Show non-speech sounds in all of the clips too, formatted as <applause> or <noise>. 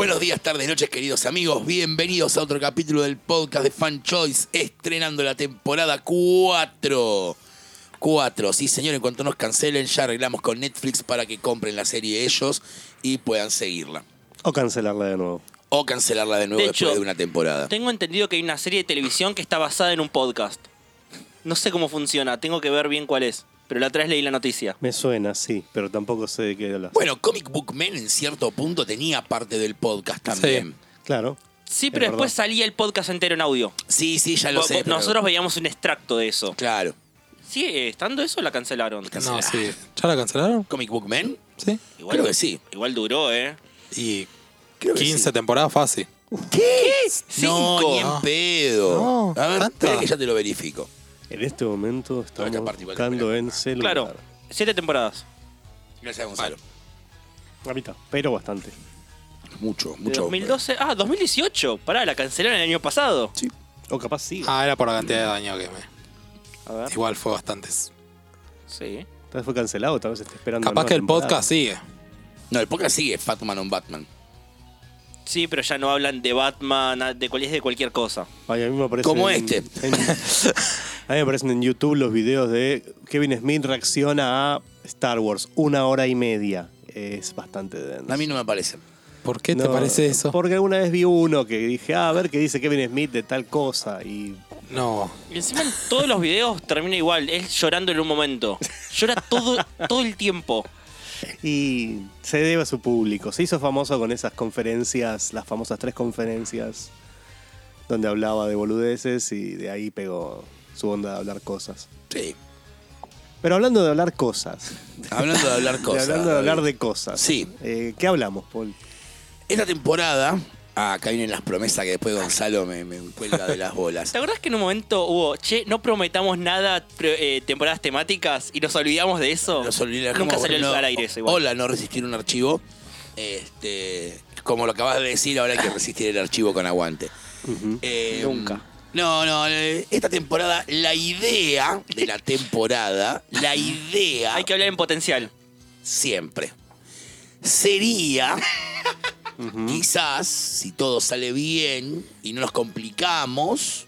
Buenos días, tardes, noches, queridos amigos. Bienvenidos a otro capítulo del podcast de Fan Choice, estrenando la temporada 4. 4, sí señor, en cuanto nos cancelen ya arreglamos con Netflix para que compren la serie ellos y puedan seguirla. O cancelarla de nuevo. O cancelarla de nuevo De después hecho, de una temporada. Tengo entendido que hay una serie de televisión que está basada en un podcast. No sé cómo funciona, tengo que ver bien cuál es. Pero la otra vez leí la noticia. Me suena, sí, pero tampoco sé de qué hablas. Bueno, Comic Book Men en cierto punto tenía parte del podcast también. Claro. Sí, pero Es después verdad. salía el podcast entero en audio. Sí, sí, ya lo sé. pero- Nosotros veíamos un extracto de eso. Claro. ¿Sigue estando eso o la cancelaron? No, sí. ¿Ya la cancelaron? ¿Comic Book Men? Sí. Igual, Creo que sí. Igual duró, ¿eh? Y Creo que 15 sí. temporadas fácil. ¿Qué? No, Cinco. ni en pedo. No, a ver, que ya te lo verifico. En este momento esta estamos parte igual buscando en celular. Claro, siete temporadas. Gracias, Gonzalo. A mitad, pero bastante. Mucho, De mucho. 2012. Ah, 2018. Pará, la cancelaron el año pasado. O capaz sí. Ah, era por la cantidad de daño que me. A ver. Igual fue bastantes. Sí. Tal vez fue cancelado, tal vez está esperando. Capaz que el temporada. podcast sigue. No, el podcast sigue Fatman on Batman. Sí, pero ya no hablan de Batman, de, cual- de cualquier cosa. Ay, a mí me aparecen Como en- este. en- <laughs> a mí me aparecen en YouTube los videos de Kevin Smith reacciona a Star Wars, una hora y media. Es bastante denso. A mí no me parece. ¿Por qué te No, parece eso? Porque alguna vez vi uno que dije, ah, a ver qué dice Kevin Smith de tal cosa. Y No. Y encima en todos los videos termina igual, es llorando en un momento. Llora todo, todo el tiempo. Y se debe a su público. Se hizo famoso con esas conferencias, las famosas tres conferencias, donde hablaba de boludeces y de ahí pegó su onda de hablar cosas. Sí. Pero hablando de hablar cosas, Hablando de hablar <laughs> de cosas. hablando de hablar de cosas, Sí. eh, ¿qué hablamos, Paul? Esta temporada. Ah, acá vienen las promesas que después Gonzalo me, me cuelga de las bolas. ¿Te acordás que en un momento hubo, che, no prometamos nada eh, temporadas temáticas y nos olvidamos de eso? Nos olvidamos, Nunca salió no, al aire eso igual. Hola, no resistir un archivo. Este, como lo acabas de decir, ahora hay que resistir el archivo con aguante. Eh, Nunca. No, no, eh, esta temporada, la idea de la temporada, la idea Hay que hablar en potencial. siempre sería, quizás, si todo sale bien y no nos complicamos,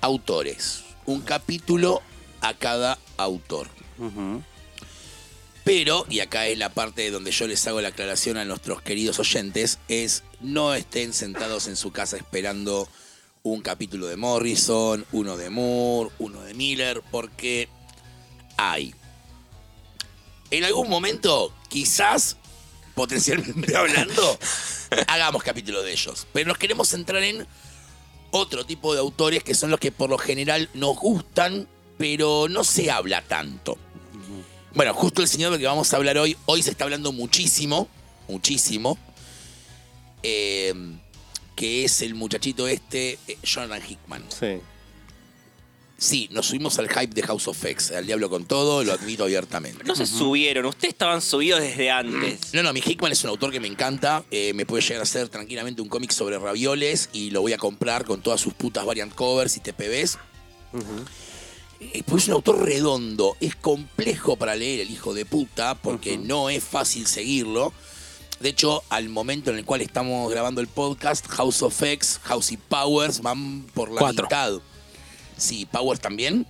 autores. Un capítulo a cada autor. Pero, y acá es la parte donde yo les hago la aclaración a nuestros queridos oyentes, es no estén sentados en su casa esperando un capítulo de Morrison, uno de Moore, uno de Miller, porque hay. En algún momento, quizás, potencialmente <laughs> hablando, hagamos capítulo de ellos. Pero nos queremos centrar en otro tipo de autores que son los que por lo general nos gustan, pero no se habla tanto. Bueno, justo el señor del que vamos a hablar hoy, hoy se está hablando muchísimo, muchísimo, eh, que es el muchachito este, eh, Jonathan Hickman. Sí. Sí, nos subimos al hype de House of X, al diablo con todo, lo admito abiertamente. No se subieron, ustedes estaban subidos desde antes. No, no, mi Hickman es un autor que me encanta. eh, me puede llegar a hacer tranquilamente un cómic sobre ravioles y lo voy a comprar con todas sus putas variant covers y TPBs. Eh, pues es un autor redondo. Es complejo para leer el hijo de puta porque no es fácil seguirlo. De hecho, al momento en el cual estamos grabando el podcast, House of X, House y Powers van por la Cuatro. mitad. Sí, Powers también.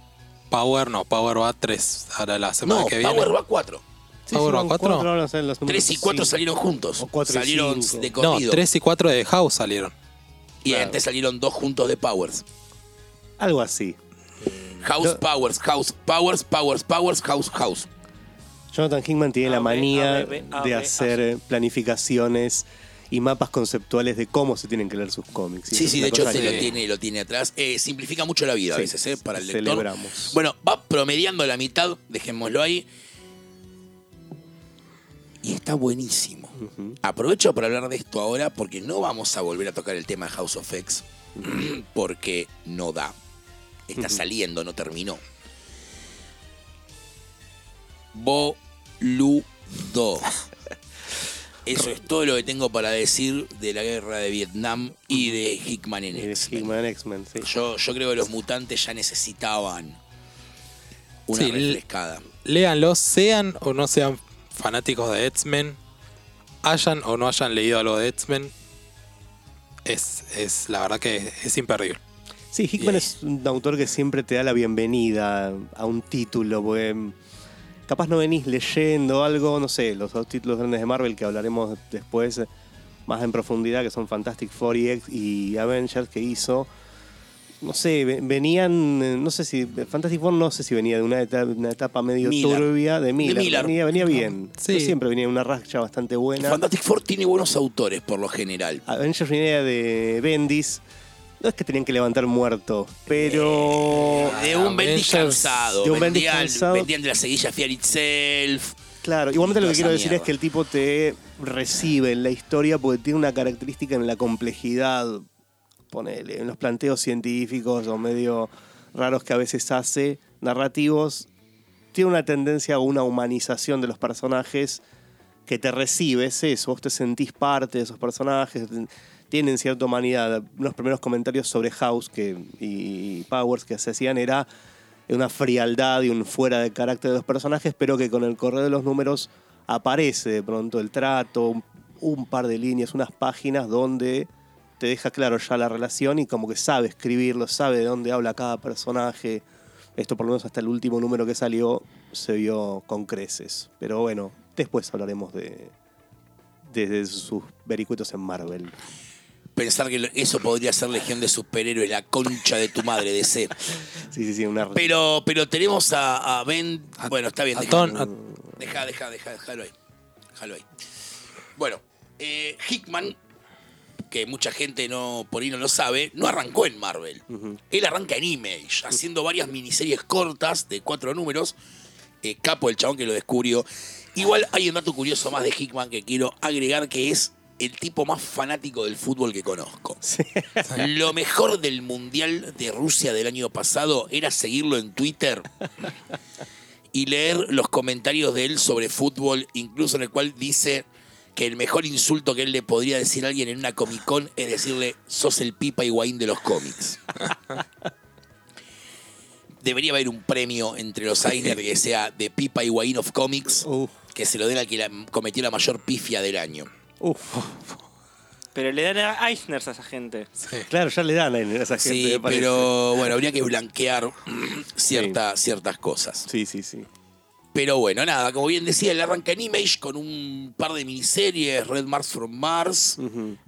Power no, Power va a 3. Ahora la semana No, que viene. Power va a 4. Sí, ¿Power va van cuatro? cuatro, ahora salen los números 3 y 4 cinco. salieron juntos. O cuatro y salieron cinco. de No, corrido. 3 y 4 de House salieron. Y Claro. antes salieron dos juntos de Powers. Algo así. House, Yo- Powers, House, Powers, Powers, Powers, House, House. Jonathan Hickman tiene A, la manía A, B, A, de B, hacer A. eh, planificaciones y mapas conceptuales de cómo se tienen que leer sus cómics. Sí, sí, de hecho se lo tiene, lo tiene atrás. Eh, simplifica mucho la vida a veces, ¿eh? Para el lector. celebramos. Bueno, va promediando la mitad, dejémoslo ahí. Y está buenísimo. Aprovecho para hablar de esto ahora porque no vamos a volver a tocar el tema de House of X porque no da. Está saliendo, no terminó. Boludo. Eso es todo lo que tengo para decir de la guerra de Vietnam y de Hickman en X-Men. Hickman X-Men, sí. Yo, yo creo que los mutantes ya necesitaban una Sí, refrescada. Léanlos, sean o no sean fanáticos de X-Men. hayan o no hayan leído algo de X-Men, es, es la verdad que es imperdible. Sí, Hickman es un autor que siempre te da la bienvenida a un título, porque capaz no venís leyendo algo, no sé, los dos títulos grandes de Marvel que hablaremos después más en profundidad, que son Fantastic Four y, X- y Avengers que hizo. No sé, ve- venían, eh, no sé si, Fantastic Four no sé si venía de una etapa, una etapa medio Miller. turbia, de Miller, Miller. Venía, venía bien. Sí. Siempre venía una racha bastante buena. Fantastic Four tiene buenos autores por lo general. Avengers venía de Bendis. No es que tenían que levantar muertos, pero... De un Avengers- cansado. de un vendían, cansado. vendían de la seguilla Fear Itself. Claro, igualmente lo que quiero decir es que el tipo te recibe en la historia porque tiene una característica en la complejidad, ponele, en los planteos científicos o medio raros que a veces hace, narrativos, tiene una tendencia a una humanización de los personajes que te recibes eso, vos te sentís parte de esos personajes, tienen cierta humanidad. Los primeros comentarios sobre House que, y Powers que se hacían era una frialdad y un fuera de carácter de los personajes, pero que con el correr de los números aparece de pronto el trato, un, un par de líneas, unas páginas donde te deja claro ya la relación y como que sabe escribirlo, sabe de dónde habla cada personaje. Esto por lo menos hasta el último número que salió se vio con creces. Pero bueno, después hablaremos de, de, de sus vericuetos en Marvel. Pensar que eso podría ser Legión de Superhéroes, la concha de tu madre, DC. Sí, sí, sí, una Pero, pero tenemos a, a Ben. Bueno, está bien. A deja, Ton- a- deja, deja, deja, déjalo ahí. Déjalo ahí. Bueno, eh, Hickman, que mucha gente no por ahí no lo sabe, no arrancó en Marvel. Él arranca en Image, haciendo varias miniseries cortas de cuatro números. Eh, capo el chabón que lo descubrió. Igual hay un dato curioso más de Hickman que quiero agregar que es el tipo más fanático del fútbol que conozco. <laughs> Lo mejor del Mundial de Rusia del año pasado era seguirlo en Twitter y leer los comentarios de él sobre fútbol, incluso en el cual dice que el mejor insulto que él le podría decir a alguien en una Comic Con es decirle, sos el Pipa Higuaín de los cómics. <laughs> Debería haber un premio entre los Eisner que sea de Pipa Higuaín of Comics, que se lo den al que la- cometió la mayor pifia del año. Uf. Pero le dan a Eisner a esa gente. Sí. Claro, ya le dan a esa gente. Sí, me pero bueno, habría que blanquear cierta- ciertas cosas. Sí, sí, sí. Pero bueno, nada, como bien decía, él arranca en Image con un par de miniseries, Red Mars from Mars,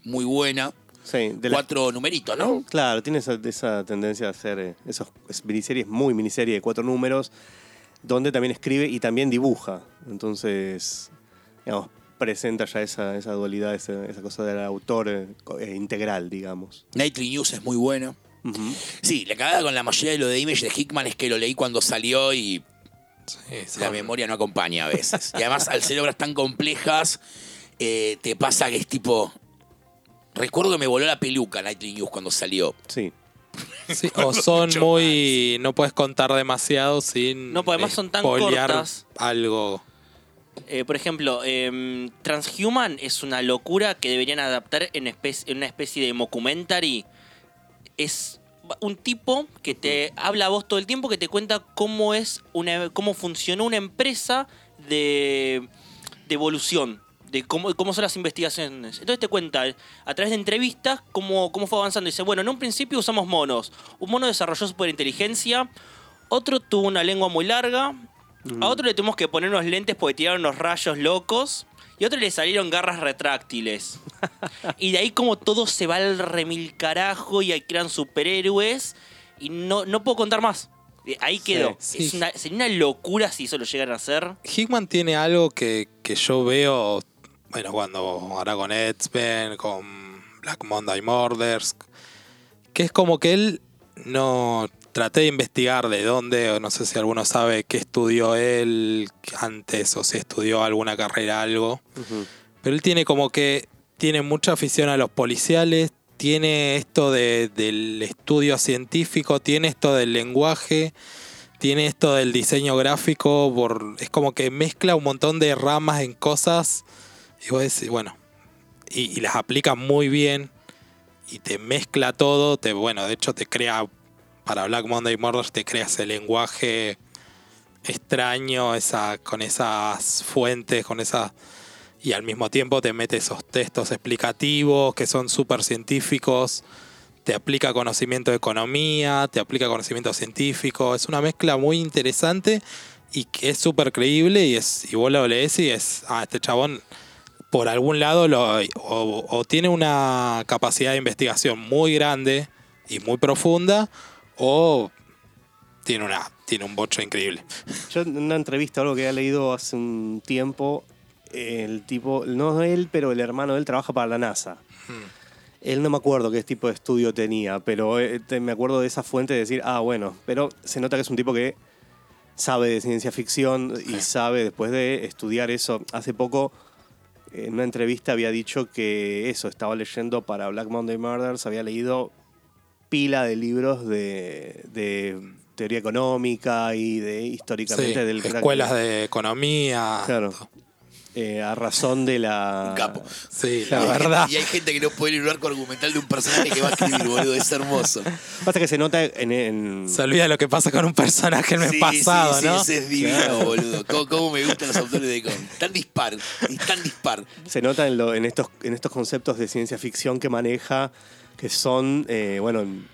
muy buena. Sí, de la- Cuatro numeritos, ¿no? Claro, tiene esa, esa tendencia a hacer eh, esos es miniseries, muy miniserie de cuatro números, donde también escribe y también dibuja. Entonces, digamos, presenta ya esa, esa dualidad, esa, esa cosa del autor eh, eh, integral, digamos. Nightly News es muy bueno. Sí, la cagada con la mayoría de lo de Image de Hickman es que lo leí cuando salió y Sí, la memoria no acompaña a veces. Y además, al ser obras tan complejas, eh, te pasa que es tipo. Recuerdo que me voló la peluca Nightly News cuando salió. Sí. sí, o son muy. No puedes contar demasiado sin. No, porque además son tan cortas. Algo. Eh, por ejemplo, em, Transhuman es una locura que deberían adaptar en, una especie de mockumentary. Es un tipo que te habla a vos todo el tiempo, que te cuenta cómo es una, cómo funcionó una empresa de, de evolución, de cómo, cómo son las investigaciones. Entonces te cuenta a través de entrevistas cómo, cómo fue avanzando. Dice, bueno, en un principio usamos monos. Un mono desarrolló superinteligencia, otro tuvo una lengua muy larga, a otro le tuvimos que poner unos lentes porque tiraron unos rayos locos. Y a otro le salieron garras retráctiles. <laughs> y de ahí como todo se va al remil carajo y ahí crean superhéroes. Y no, no puedo contar más. Ahí quedó. Sí. Es una, sería una locura si eso lo llegan a hacer. Hickman tiene algo que, que yo veo, bueno, cuando ahora con X-Men, con Black Monday Murders, que es como que él no traté de investigar de dónde, no sé si alguno sabe qué estudió él antes o si estudió alguna carrera, algo. Pero él tiene como que tiene mucha afición a los policiales, tiene esto de- del estudio científico, tiene esto del lenguaje, tiene esto del diseño gráfico, por, es como que mezcla un montón de ramas en cosas y vos decís, bueno, y, y las aplica muy bien y te mezcla todo, te, bueno, de hecho te crea, para Black Monday Murders te crea ese lenguaje extraño, esa, con esas fuentes, con esas y al mismo tiempo te mete esos textos explicativos que son súper científicos, te aplica conocimiento de economía, te aplica conocimiento científico, es una mezcla muy interesante y que es súper creíble y, es, y vos lo lees y es, ah, este chabón por algún lado lo, o, o tiene una capacidad de investigación muy grande y muy profunda o tiene, una, tiene un bocho increíble. Yo en una entrevista, algo que había leído hace un tiempo, el tipo, no él, pero el hermano de él trabaja para la NASA. Él no me acuerdo qué tipo de estudio tenía, pero eh, me acuerdo de esa fuente de decir, ah, bueno, pero se nota que es un tipo que sabe de ciencia ficción y sabe después de estudiar eso. Hace poco, en una entrevista había dicho que eso, estaba leyendo para Black Monday Murders, había leído pila de libros de, de teoría económica y de históricamente Sí, del crack escuelas de economía. Claro. Eh, a razón de la. Un capo. Sí, la verdad. Y hay gente que no puede ir un arco argumental de un personaje que va a escribir, boludo. Es hermoso. Pasa que se nota en. en- Se olvida lo que pasa con un personaje el mes Sí, pasado, sí, sí, ¿no? ese es divino, Claro. boludo. ¿Cómo, cómo me gustan los autores de con Tan dispar, y tan dispar. se nota en, lo- en estos, en estos conceptos de ciencia ficción que maneja, que son, eh, bueno, en-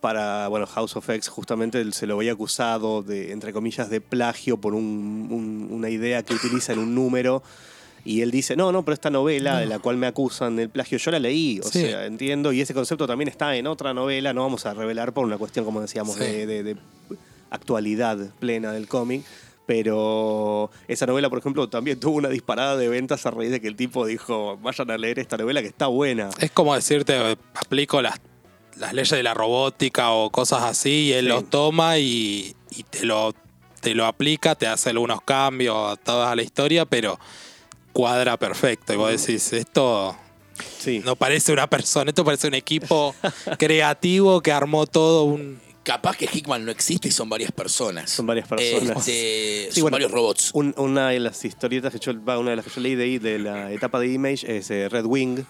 para bueno, House of X justamente se lo había acusado de, entre comillas, de plagio por un- un- una idea que utiliza en un número. Y él dice, no, no, pero esta novela de la cual me acusan del plagio, yo la leí, o Sí. sea, entiendo, y ese concepto también está en otra novela, no vamos a revelar por una cuestión, como decíamos, Sí. de, de- de actualidad plena del cómic. Pero esa novela, por ejemplo, también tuvo una disparada de ventas a raíz de que el tipo dijo, vayan a leer esta novela que está buena. Es como decirte, aplico las, las leyes de la robótica o cosas así, y él Sí. lo toma y, y te, lo, te lo aplica, te hace algunos cambios a la historia, pero cuadra perfecto. Y vos decís, esto Sí. no parece una persona, esto parece un equipo <laughs> creativo que armó todo un... Capaz que Hickman no existe y son varias personas. Son varias personas. Este, Sí, son bueno, varios robots. Un- una de las historietas que yo, una de las que yo leí de ahí, de la etapa de Image, es eh, Red Wing,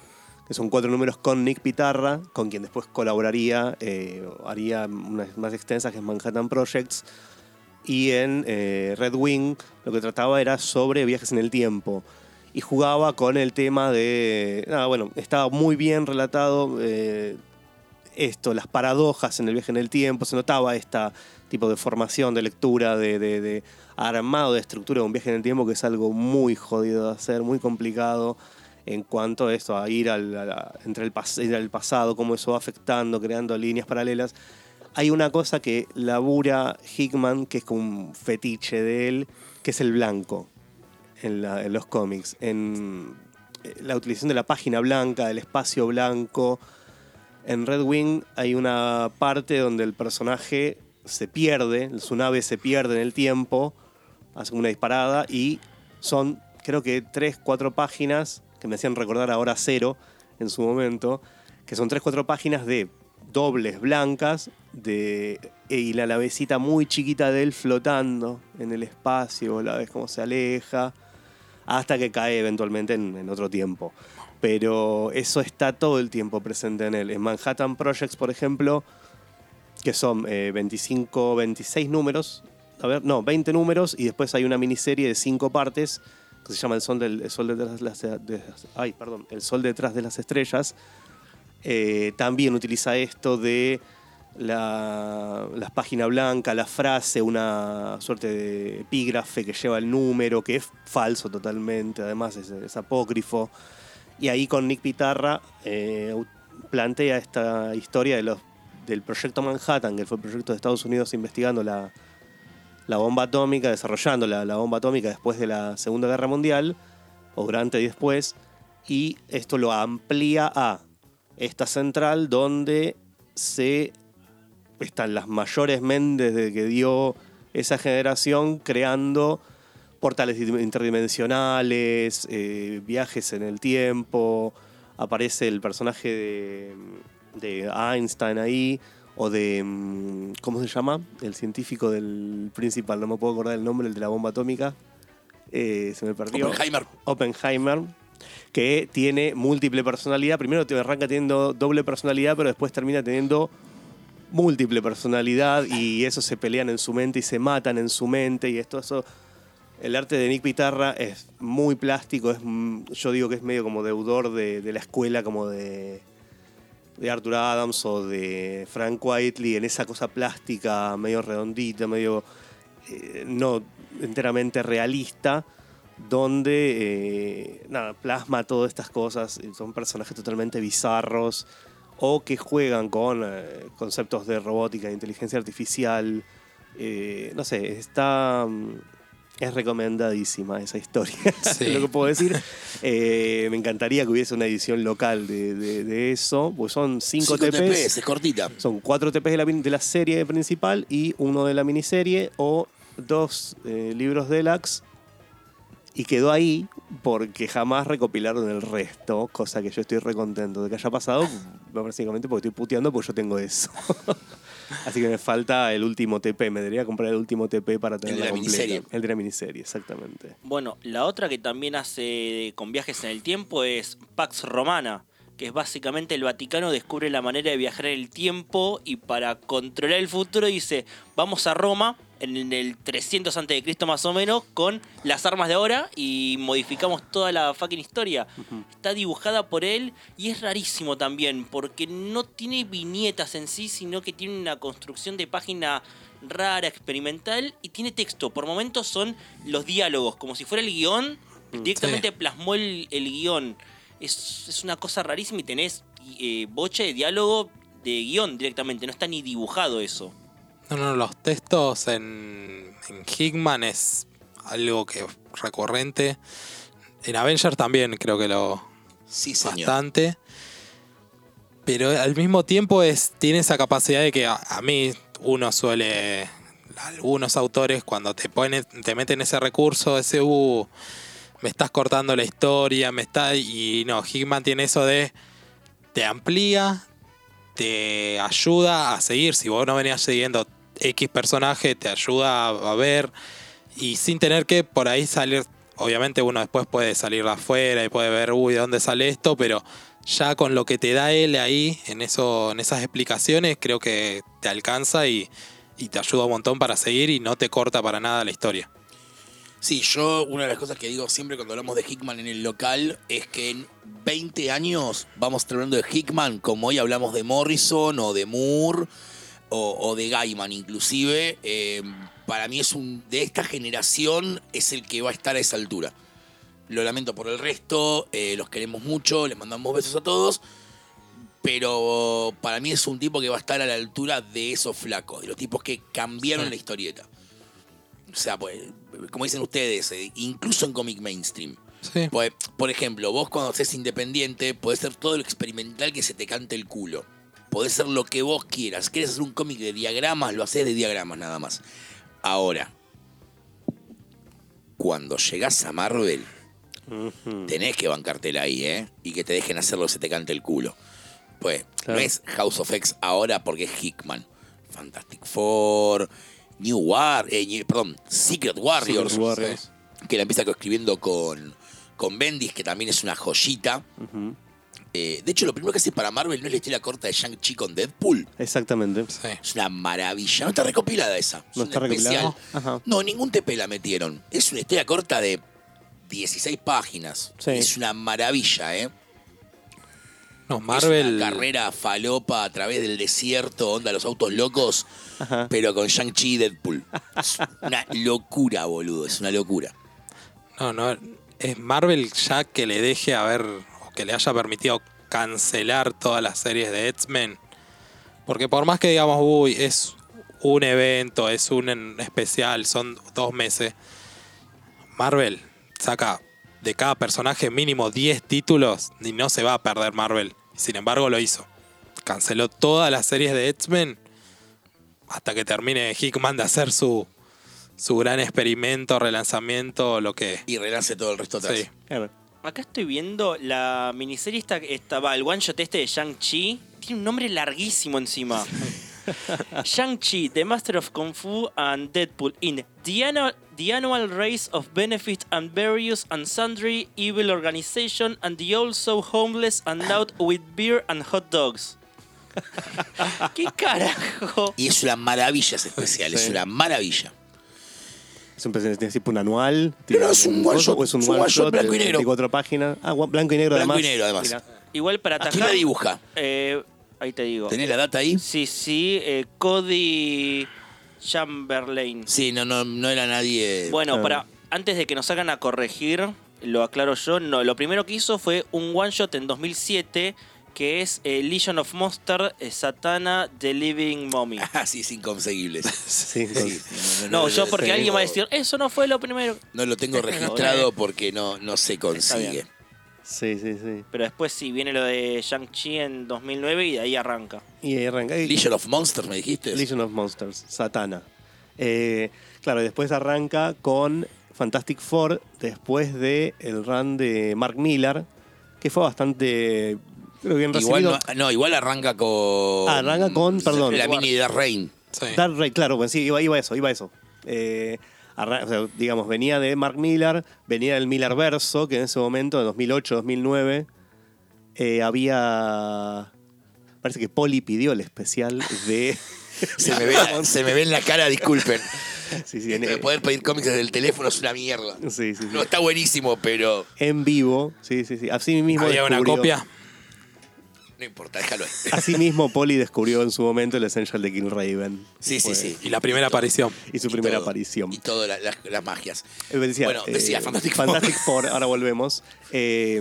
que son cuatro números con Nick Pitarra, con quien después colaboraría, eh, haría unas más extensas que es Manhattan Projects. Y en eh, Red Wing lo que trataba era sobre viajes en el tiempo. Y jugaba con el tema de. nada, bueno, estaba muy bien relatado eh, esto, las paradojas en el viaje en el tiempo. Se notaba esta tipo de formación, de lectura, de, armado de estructura de un viaje en el tiempo, que es algo muy jodido de hacer, muy complicado en cuanto a esto, a ir al, entre el, pasado, cómo eso va afectando, creando líneas paralelas. Hay una cosa que labura Hickman, que es como un fetiche de él, que es el blanco en, en los cómics. En eh, la utilización de la página blanca, del espacio blanco. En Red Wing hay una parte donde el personaje se pierde, su nave se pierde en el tiempo, hace una disparada y son, creo que tres, cuatro páginas que me hacían recordar ahora cero en su momento, que son tres, cuatro páginas de dobles blancas de, y la navecita muy chiquita de él flotando en el espacio, la ves cómo se aleja, hasta que cae eventualmente en, en otro tiempo. Pero eso está todo el tiempo presente en él. En Manhattan Projects, por ejemplo, que son eh, 25, 26 números, a ver, no, 20 números, y después hay una miniserie de cinco partes que se llama El Sol, del, el Sol detrás de las, ay, perdón, El Sol detrás de las estrellas. Eh, también utiliza esto de la, la página blanca, la frase, una suerte de epígrafe que lleva el número, que es falso totalmente, además es apócrifo. Y ahí con Nick Pitarra eh, plantea esta historia de los, del proyecto Manhattan, que fue el proyecto de Estados Unidos investigando la, la bomba atómica, desarrollando la, la bomba atómica después de la Segunda Guerra Mundial, o durante y después, y esto lo amplía a esta central donde se están las mayores mentes de que dio esa generación creando portales interdimensionales, eh, viajes en el tiempo, aparece el personaje de, de Einstein ahí, o de, mm, ¿cómo se llama? El científico del principal, no me puedo acordar el nombre, el de la bomba atómica, Eh, se me perdió. Oppenheimer. Oppenheimer, que tiene múltiple personalidad. Primero te arranca teniendo doble personalidad, pero después termina teniendo múltiple personalidad y eso se pelean en su mente y se matan en su mente y esto eso El arte de Nick Pitarra es muy plástico, es, mm, yo digo que es medio como deudor de, la escuela como de, Arthur Adams o de Frank Whiteley, en esa cosa plástica, medio redondita, medio eh, no enteramente realista, donde eh, nada, plasma todas estas cosas, y son personajes totalmente bizarros o que juegan con eh, conceptos de robótica, de inteligencia artificial. eh, no sé, está. Es recomendadísima esa historia, <laughs> Sí. lo que puedo decir. Eh, me encantaría que hubiese una edición local de, de- de eso, pues son 5 Cinco TPs. es cortita. Son 4 TPs de la, de la serie principal y uno de la miniserie o dos eh, libros deluxe. Y quedó ahí porque jamás recopilaron el resto, cosa que yo estoy recontento de que haya pasado, básicamente porque estoy puteando porque yo tengo eso. <laughs> <laughs> Así que me falta el último TP, me debería comprar el último TP para tener de la completa. miniserie. El de la miniserie, exactamente. Bueno, la otra que también hace con viajes en el tiempo es Pax Romana, que es básicamente el Vaticano descubre la manera de viajar en el tiempo y para controlar el futuro dice, vamos a Roma en el 300 antes de Cristo más o menos con las armas de ahora y modificamos toda la fucking historia. Está dibujada por él y es rarísimo también porque no tiene viñetas en sí, sino que tiene una construcción de página rara, experimental y tiene texto. Por momentos son los diálogos, como si fuera el guion, directamente Sí. plasmó el, el guion. Es, es una cosa rarísima y tenés eh, boche de diálogo de guion directamente, no está ni dibujado eso. No, no, los textos en, en Hickman es algo que es recurrente. En Avengers también creo que lo Sí, señor. bastante. Pero al mismo tiempo es, tiene esa capacidad de que a, a mí uno suele. Algunos autores cuando te ponen, te meten ese recurso, ese uh, me estás cortando la historia, me está. Y no, Hickman tiene eso de. Te amplía, te ayuda a seguir. Si vos no venías siguiendo X personaje, te ayuda a, ver. Y sin tener que por ahí salir. Obviamente uno después puede salir afuera y puede ver, uy, ¿de dónde sale esto? Pero ya con lo que te da él ahí, en, eso, en esas explicaciones, creo que te alcanza y, y te ayuda un montón para seguir y no te corta para nada la historia. Sí, yo una de las cosas que digo siempre cuando hablamos de Hickman en el local es que 20 años vamos hablando de Hickman como hoy hablamos de Morrison o de Moore o, o de Gaiman inclusive. Eh, para mí es un de esta generación es el que va a estar a esa altura. Lo lamento por el resto, eh, los queremos mucho, les mandamos besos a todos. Pero para mí es un tipo que va a estar a la altura de esos flacos, de los tipos que cambiaron Sí. la historieta. O sea, pues, como dicen ustedes, eh, incluso en cómic mainstream. Sí. Pues, por ejemplo, vos cuando seas independiente, podés ser todo lo experimental que se te cante el culo. Podés ser lo que vos quieras. ¿Querés hacer un cómic de diagramas? Lo haces de diagramas nada más. Ahora, cuando llegás a Marvel, tenés que bancártela ahí, ¿eh? Y que te dejen hacer lo que se te cante el culo. Pues, Claro. no es House of X ahora porque es Hickman. Fantastic Four, New War, eh, New- perdón, Secret Warriors, Secret Warriors. que la empieza escribiendo con, con Bendis, que también es una joyita. Eh, de hecho, lo primero que hace para Marvel no es la historia corta de Shang-Chi con Deadpool. Exactamente. Sí. Es una maravilla. No está recopilada esa. Es ¿No está recopilada? No, ningún TP la metieron. Es una historia corta de 16 páginas. Sí. Es una maravilla, ¿eh? No, Es Marvel. una carrera falopa a través del desierto, onda los autos locos, Ajá. pero con Shang-Chi y Deadpool. Es una locura, boludo. Es una locura. No, no. Es Marvel ya que le deje haber. o que le haya permitido cancelar todas las series de X-Men. Porque por más que digamos, uy, es un evento, es un especial, son dos meses. Marvel saca de cada personaje mínimo 10 títulos y no se va a perder Marvel. Sin embargo, lo hizo. Canceló todas las series de X-Men hasta que termine Hickman de hacer su, su gran experimento, relanzamiento, lo que. Y relance todo el resto atrás. Sí. Claro. Acá estoy viendo la miniserie esta, esta va, el one shot este de Shang-Chi. Tiene un nombre larguísimo encima. <laughs> Shang-Chi, The Master of Kung Fu and Deadpool in the annual, the annual Race of Benefit and Various and Sundry Evil Organization and the Also Homeless and Out with Beer and Hot Dogs. <laughs> ¿Qué carajo? Y es una maravilla ese especial, es una maravilla. Es un, un anual. Pero es un one coso, shot, o es un one shot blanco y negro. 24 páginas. Ah, blanco y negro Blanco y además. negro, además. Mirá. Igual para ¿A quién atajar. la dibuja? eh, ahí te digo. ¿Tenés la data ahí? Sí, sí, eh, Cody Chamberlain. Sí, no, no, no era nadie. Bueno, Ah. para antes de que nos hagan a corregir, lo aclaro yo. No, lo primero que hizo fue un one shot en 2007 que es eh, Legion of Monster eh, Satana The Living Mommy. <laughs> Ah, sí, es inconseguible. <laughs> Sí, Sí, con- No, yo porque alguien va a decir, eso no fue lo primero. No lo tengo <laughs> registrado porque no, no se consigue. sí, sí, sí. Pero después sí, viene lo de Shang-Chi en 2009 y de ahí arranca. Y ahí arranca. y- Legion of Monsters, me dijiste. Legion of Monsters, Satana. Eh, claro, y después arranca con Fantastic Four después de el run de Mark Millar, que fue bastante creo bien Igual recibido. no, no, igual arranca con. Ah, arranca con, perdón. La mini de Rain. Sí. Dark claro, pues sí, iba, iba eso, iba eso. Eh, arra- o sea, digamos, venía de Mark Millar, venía del Millar Verso, que en ese momento, en 2008, 2009, eh, había... Parece que Poli pidió el especial de... <laughs> Se me, ve, se me ve en la cara, disculpen. <laughs> Sí, sí, en, De poder pedir cómics desde el teléfono es una mierda. sí, sí, sí. No está buenísimo, pero en vivo, sí, sí, sí. Así mismo Había una descubrió- copia. No importa, déjalo ahí. <laughs> Así mismo Poli descubrió en su momento el Essential de King Raven. Sí, sí, Fue- sí. Y la primera aparición. Y su Y primera todo. aparición. Y todas la- las, las magias. Eh, decía, Bueno, decía eh, Fantastic Four. Fantastic <laughs> Four, ahora volvemos. Eh,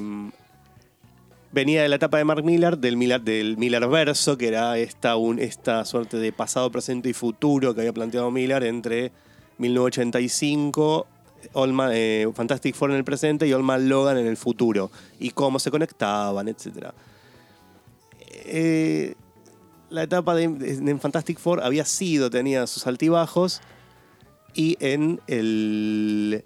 venía de la etapa de Mark Millar, del Millar, del Millar verso, que era esta, un- esta suerte de pasado, presente y futuro que había planteado Millar entre 1985, Old Man- eh, Fantastic Four en el presente y Old Man Logan en el futuro. Y cómo se conectaban, etc. Eh, la etapa de, en Fantastic Four había sido, tenía sus altibajos. Y en el.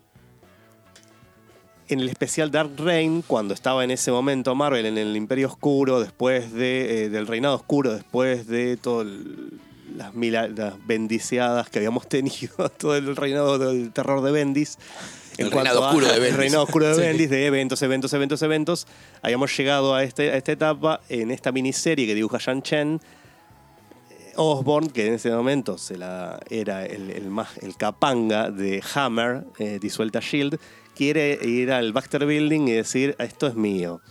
En el especial Dark Reign, cuando estaba en ese momento Marvel en el Imperio Oscuro, después de, eh, del Reinado Oscuro, después de todas las, las bendiciadas que habíamos <laughs> tenido, todo el reinado del terror de Bendis. El cuanto reinado oscuro de <laughs> El Bendis. reinado oscuro de Sí. Bendis, de eventos, eventos, eventos, eventos. Habíamos llegado a, este, a esta etapa en esta miniserie que dibuja Shan Chen, Osborn, que en ese momento se la, era el, el más, el capanga de Hammer, eh, disuelta Shield, quiere ir al Baxter Building y decir, esto es mío.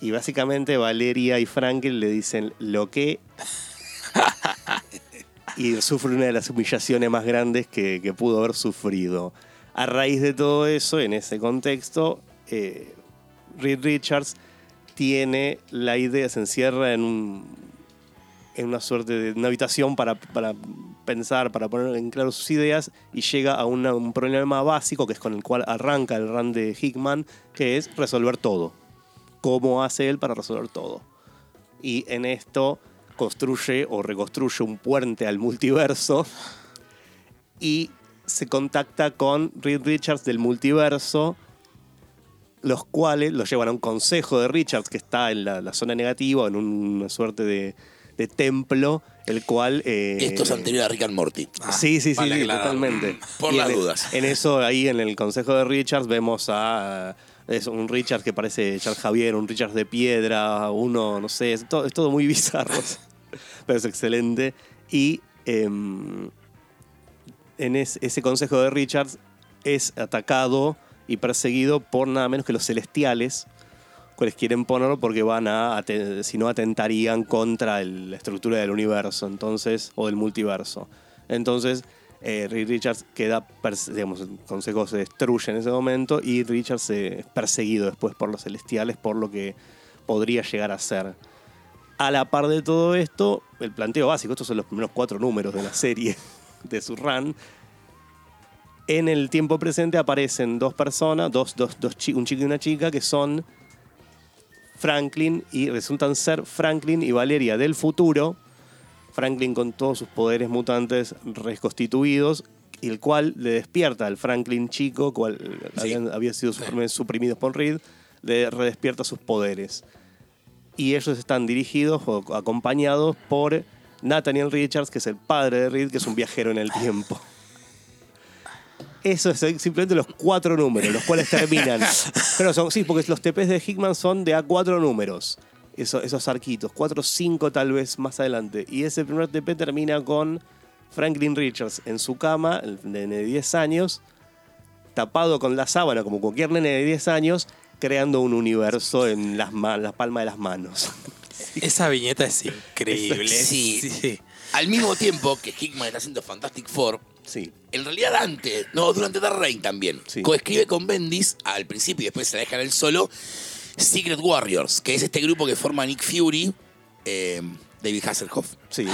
Y básicamente Valeria y Franklin le dicen, lo que... <laughs> y sufre una de las humillaciones más grandes que, que pudo haber sufrido. A raíz de todo eso, en ese contexto, eh, Reed Richards tiene la idea, se encierra en un, en una suerte de una habitación para, pensar, para poner en claro sus ideas y llega a un problema básico que es con el cual arranca el run de Hickman, que es resolver todo. ¿Cómo hace él para resolver todo? Y en esto construye o reconstruye un puente al multiverso y se contacta con Reed Richards del multiverso los cuales lo llevan a un consejo de Richards que está en la, la zona negativa, en una suerte de, de templo, el cual... eh, Esto es anterior a Rick and Morty. Ah, sí, sí, sí, vale sí, aclarar. totalmente. <laughs> Por Y las en- dudas. En eso, ahí en el consejo de Richards, vemos a... Es un Richards que parece Charles Javier, un Richards de piedra, uno, no sé, es todo, es todo muy <laughs> bizarro, pero es excelente. Y em, en es- ese consejo de Richards es atacado y perseguido por nada menos que los celestiales, cuales quieren ponerlo porque van a, si no atentarían contra la estructura del universo, entonces, o del multiverso. Entonces, eh, Richards queda, digamos, el consejo se destruye en ese momento y Richards es perseguido después por los celestiales por lo que podría llegar a ser. A la par de todo esto, el planteo básico, estos son los primeros cuatro números de la serie de su run. En el tiempo presente aparecen dos personas, dos, dos, dos un chico y una chica, que son Franklin y resultan ser Franklin y Valeria del futuro. Franklin con todos sus poderes mutantes reconstituidos, el cual le despierta al Franklin chico, cual Sí. habían- había sido suprim- suprimidos por Reed, le redespierta sus poderes. Y ellos están dirigidos o acompañados por Nathaniel Richards, que es el padre de Reed, que es un viajero en el tiempo. Eso es simplemente los cuatro números, los cuales terminan. Pero son, sí, porque los TPs de Hickman son de a cuatro números. Eso- esos arquitos, cuatro o cinco tal vez más adelante. Y ese primer TP termina con Franklin Richards en su cama, el nene de 10 años, tapado con la sábana, como cualquier nene de 10 años, creando un universo en las palmas de las manos. <laughs> Esa viñeta es increíble. Sí. sí. Al mismo tiempo que Hickman está haciendo Fantastic Four, Sí, en realidad antes, no, durante The Reign también, Sí. coescribe con Bendis al principio y después se la dejan él solo, Secret Warriors, que es este grupo que forma Nick Fury, eh, David Hasselhoff, sí.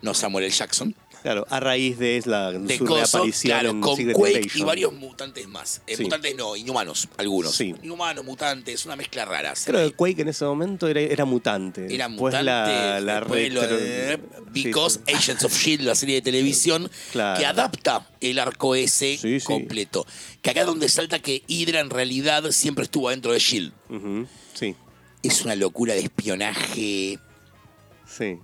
no Samuel L. Jackson, Claro, a raíz de es la, de su Coso, reaparición claro, en con Secret Quake y varios mutantes más. Eh, Sí. Mutantes no, inhumanos, algunos. Sí. Inhumanos, mutantes, una mezcla rara. Se Creo ve. que Quake en ese momento era, era mutante. Era Después mutante, la, la después lo retro- de sí, Because sí. Agents of S.H.I.E.L.D., la serie de televisión, Claro. que adapta el arco ese Sí, sí. completo. Que acá es donde salta que Hydra en realidad siempre estuvo dentro de S.H.I.E.L.D. Ujú, Sí, Es una locura de espionaje, sí.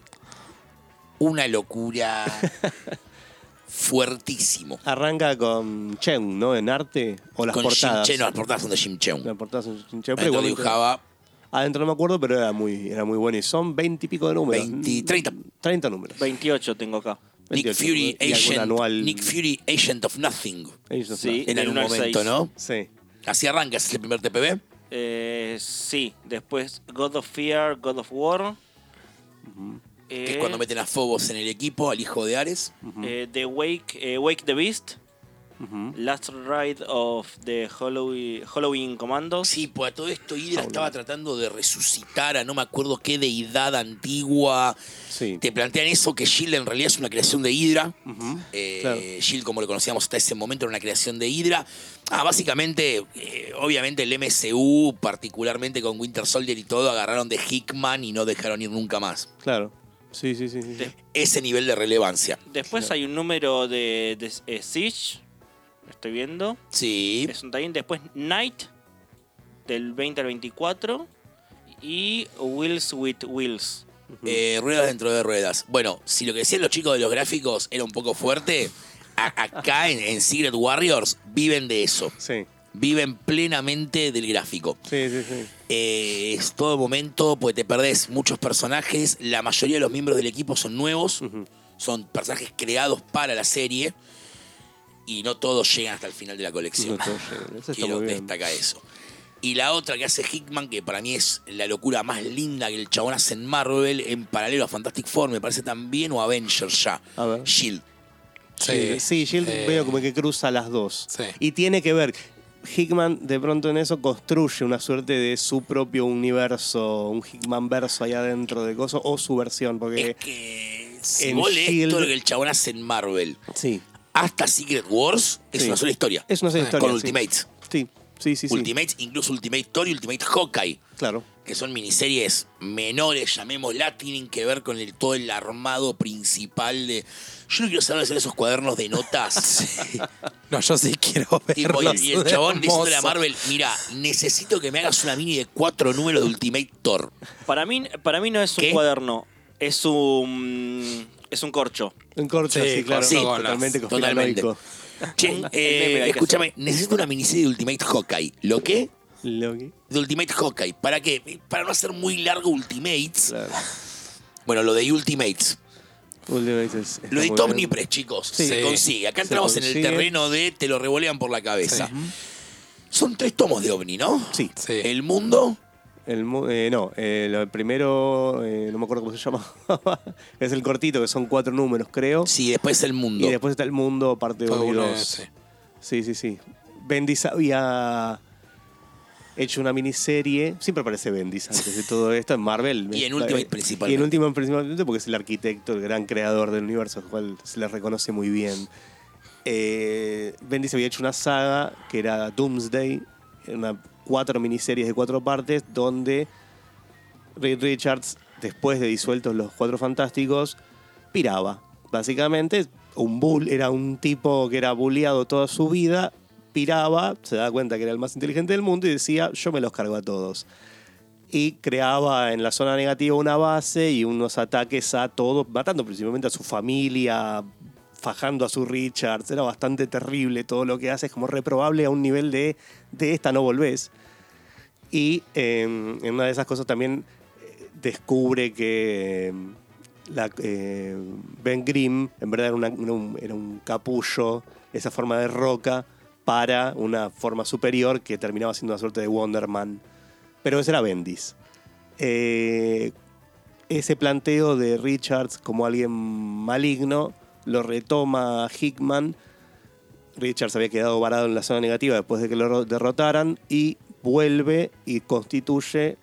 Una locura <laughs> fuertísimo. Arranca con Chen, ¿no? En arte. O las Con portadas. Jim Che, no, las portadas son de Jim Cheung. Las portadas son Jim Cheung, pero Adentro igualmente- dibujaba Adentro no me acuerdo, pero era muy, era muy bueno. Y son 20 y pico de números. 20, 30. 30 números. 28 tengo acá. Nick 28, Fury, y algún Agent, anual. Nick Fury, Agent of Nothing. Ellos Sí. En algún momento, seis. ¿no? Sí. Así arranca, ese es el primer TPB. Eh, sí, después God of Fear, God of War. Que es Eh, cuando meten a Phobos en el equipo, al hijo de Ares. eh, The Wake, eh, Wake the Beast. Last Ride of the Halloween, Halloween Commandos. Sí, pues a todo esto Hydra estaba tratando de resucitar a no me acuerdo qué deidad antigua. Sí. Te plantean eso, que Shield en realidad es una creación de Hydra. Eh, Claro. Shield, como lo conocíamos hasta ese momento, era una creación de Hydra. Ah, básicamente, eh, obviamente el MCU, particularmente con Winter Soldier y todo, agarraron de Hickman y no dejaron ir nunca más. Claro. Sí, sí, sí. sí. De- Ese nivel de relevancia. Después hay un número de, de eh, Siege. Estoy viendo. Sí. Es un tie Después Night. Del 20 al 24. Y Wheels with Wheels. Eh, ruedas dentro de ruedas. Bueno, si lo que decían los chicos de los gráficos era un poco fuerte, a- acá en, en Secret Warriors viven de eso. Sí. Viven plenamente del gráfico. Sí, sí, sí. Eh, es todo momento, pues te perdés muchos personajes. La mayoría de los miembros del equipo son nuevos. Son personajes creados para la serie. Y no todos llegan hasta el final de la colección. No. Eso Quiero destacar eso. Y la otra que hace Hickman, que para mí es la locura más linda que el chabón hace en Marvel, en paralelo a Fantastic Four, me parece también, o Avengers ya. A ver. Shield. Sí, sí, Shield eh, veo como que cruza las dos. Sí. Y tiene que ver. Hickman de pronto en eso construye una suerte de su propio universo, un Hickman verso allá dentro de cosas, o su versión, porque Es que si en vos lees Shield- todo lo que el chabón hace en Marvel, sí, hasta Secret Wars, es Sí. una sola historia. es una sola Ah, historia. Con sí. Ultimates. Sí, sí, sí, sí. Ultimates, incluso Ultimate Thor y Ultimate Hawkeye, Claro. Que son miniseries menores, llamémosla, tienen que ver con el, todo el armado principal de... Yo no quiero saber hacer esos cuadernos de notas. <laughs> No, yo sí quiero verlos. y, y el chabón diciéndole a. Marvel, mira, necesito que me hagas una mini de cuatro números de Ultimate Thor. Para mí, para mí no es un ¿Qué? cuaderno. Es un. Es un corcho. En corcho, Sí, sí, claro. las- totalmente Totalmente. Che, eh, escúchame, necesito una miniserie de Ultimate Hawkeye. ¿Lo qué? Loki. De Ultimate Hawkeye. ¿Para qué? Para no hacer muy largo Ultimates. Claro. Bueno, lo de Ultimates. Ultimates Lo de Top. Omnipress, chicos. Sí. Se consigue. Acá Se entramos en el terreno de te lo revolean por la cabeza. Son tres tomos de OVNI, ¿no? Sí. Sí. El mundo, El, eh, no, eh, lo primero, eh, no me acuerdo cómo se llama. <laughs> es el cortito, que son cuatro números, creo. sí, después el mundo. Y después está el mundo, parte Fue 1 y uno, 2. sí. Sí, sí, sí. Bendis había hecho una miniserie. Siempre aparece Bendis antes de todo esto en Marvel. <laughs> Y en Eh, Ultimate Y principalmente. en Ultimate principalmente porque es el arquitecto, el gran creador del universo, al cual se le reconoce muy bien. Eh, Bendis había hecho una saga que era Doomsday, una, cuatro miniseries de cuatro partes, donde Reed Richards, después de disueltos los Cuatro Fantásticos, piraba. Básicamente, un bull, era un tipo que era bulleado toda su vida, piraba, se da cuenta que era el más inteligente del mundo y decía, yo me los cargo a todos. Y creaba en la zona negativa una base y unos ataques a todos, matando principalmente a su familia, fajando a su Richards. Era bastante terrible todo lo que hace, es como reprobable a un nivel de, de esta no volvés. Y eh, en una de esas cosas también eh, descubre que eh, la, eh, Ben Grimm en verdad era, una- un, era un capullo, esa forma de roca, para una forma superior que terminaba siendo una suerte de Wonderman. Pero ese era Bendis. Eh, ese planteo de Richards como alguien maligno lo retoma Hickman. Richards había quedado varado en la zona negativa después de que lo derrotaran y vuelve y constituye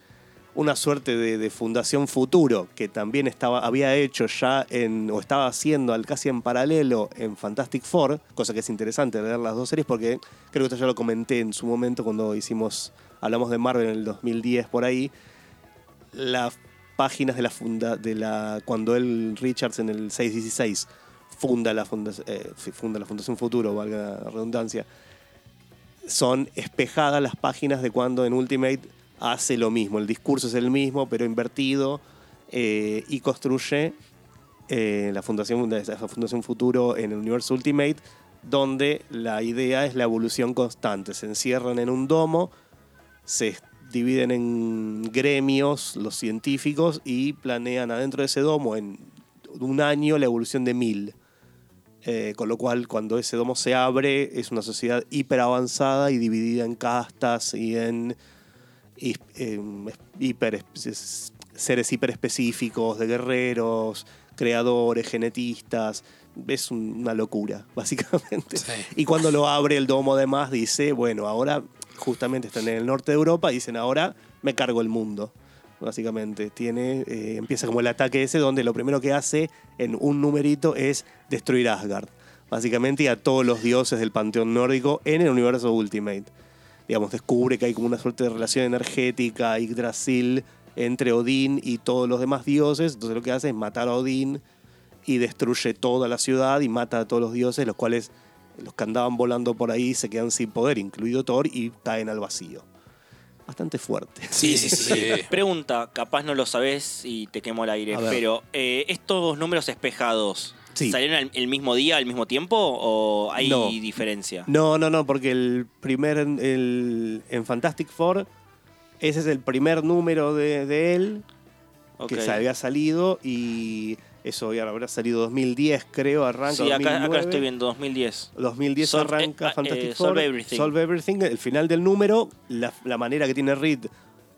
una suerte de, de fundación futuro que también estaba, había hecho ya en, o estaba haciendo al casi en paralelo en Fantastic Four, cosa que es interesante leer las dos series porque creo que esto ya lo comenté en su momento cuando hicimos, hablamos de Marvel en el 2010 por ahí, las páginas de la funda, de la, cuando él, Richards en el 616, funda la, funda, eh, funda la Fundación Futuro, valga la redundancia, son espejadas las páginas de cuando en Ultimate hace lo mismo. El discurso es el mismo, pero invertido eh, y construye eh, la, fundación, Fundación Futuro en el universo Ultimate, donde la idea es la evolución constante. Se encierran en un domo, se dividen en gremios los científicos y planean adentro de ese domo en un año la evolución de mil. Eh, con lo cual, cuando ese domo se abre, es una sociedad hiper avanzada y dividida en castas y en hiper, seres hiper específicos de guerreros, creadores, genetistas. Es una locura, <laughs> básicamente. Y cuando lo abre el domo, además, dice: Bueno, ahora justamente están en el norte de Europa, dicen: Ahora me cargo el mundo básicamente. Tiene, eh, empieza como el ataque ese, donde lo primero que hace en un numerito es destruir Asgard. Básicamente y a todos los dioses del panteón nórdico en el universo Ultimate digamos, descubre que hay como una suerte de relación energética Yggdrasil entre Odín y todos los demás dioses. Entonces lo que hace es matar a Odín y destruye toda la ciudad y mata a todos los dioses, los cuales los que andaban volando por ahí se quedan sin poder, incluido Thor, y caen al vacío. Bastante fuerte. Sí, sí, sí. <laughs> Pregunta, capaz no lo sabes y te quemo el aire, pero eh, estos números espejados, ¿Salieron el, mismo día, al mismo tiempo o hay diferencia? No, no, no, porque el primer, el, en Fantastic Four, ese es el primer número de, él que se había salido y eso habrá salido 2010, creo, arranca. Sí, acá, acá, estoy viendo 2010. 2010 arranca eh, Fantastic eh, Four. Solve Everything. Solve Everything. El final del número, la, la manera que tiene Reed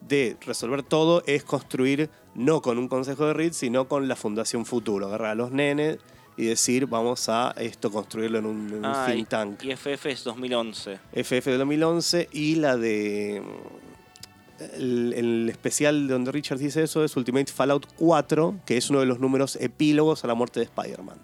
de resolver todo es construir no con un consejo de Reed, sino con la Fundación Futuro. Agarrar a los nenes y decir vamos a esto construirlo en un, ah, think tank. Y FF es 2011. FF de 2011 y la de... El, especial donde Richard dice eso es Ultimate Fallout 4, que es uno de los números epílogos a la muerte de Spider-Man.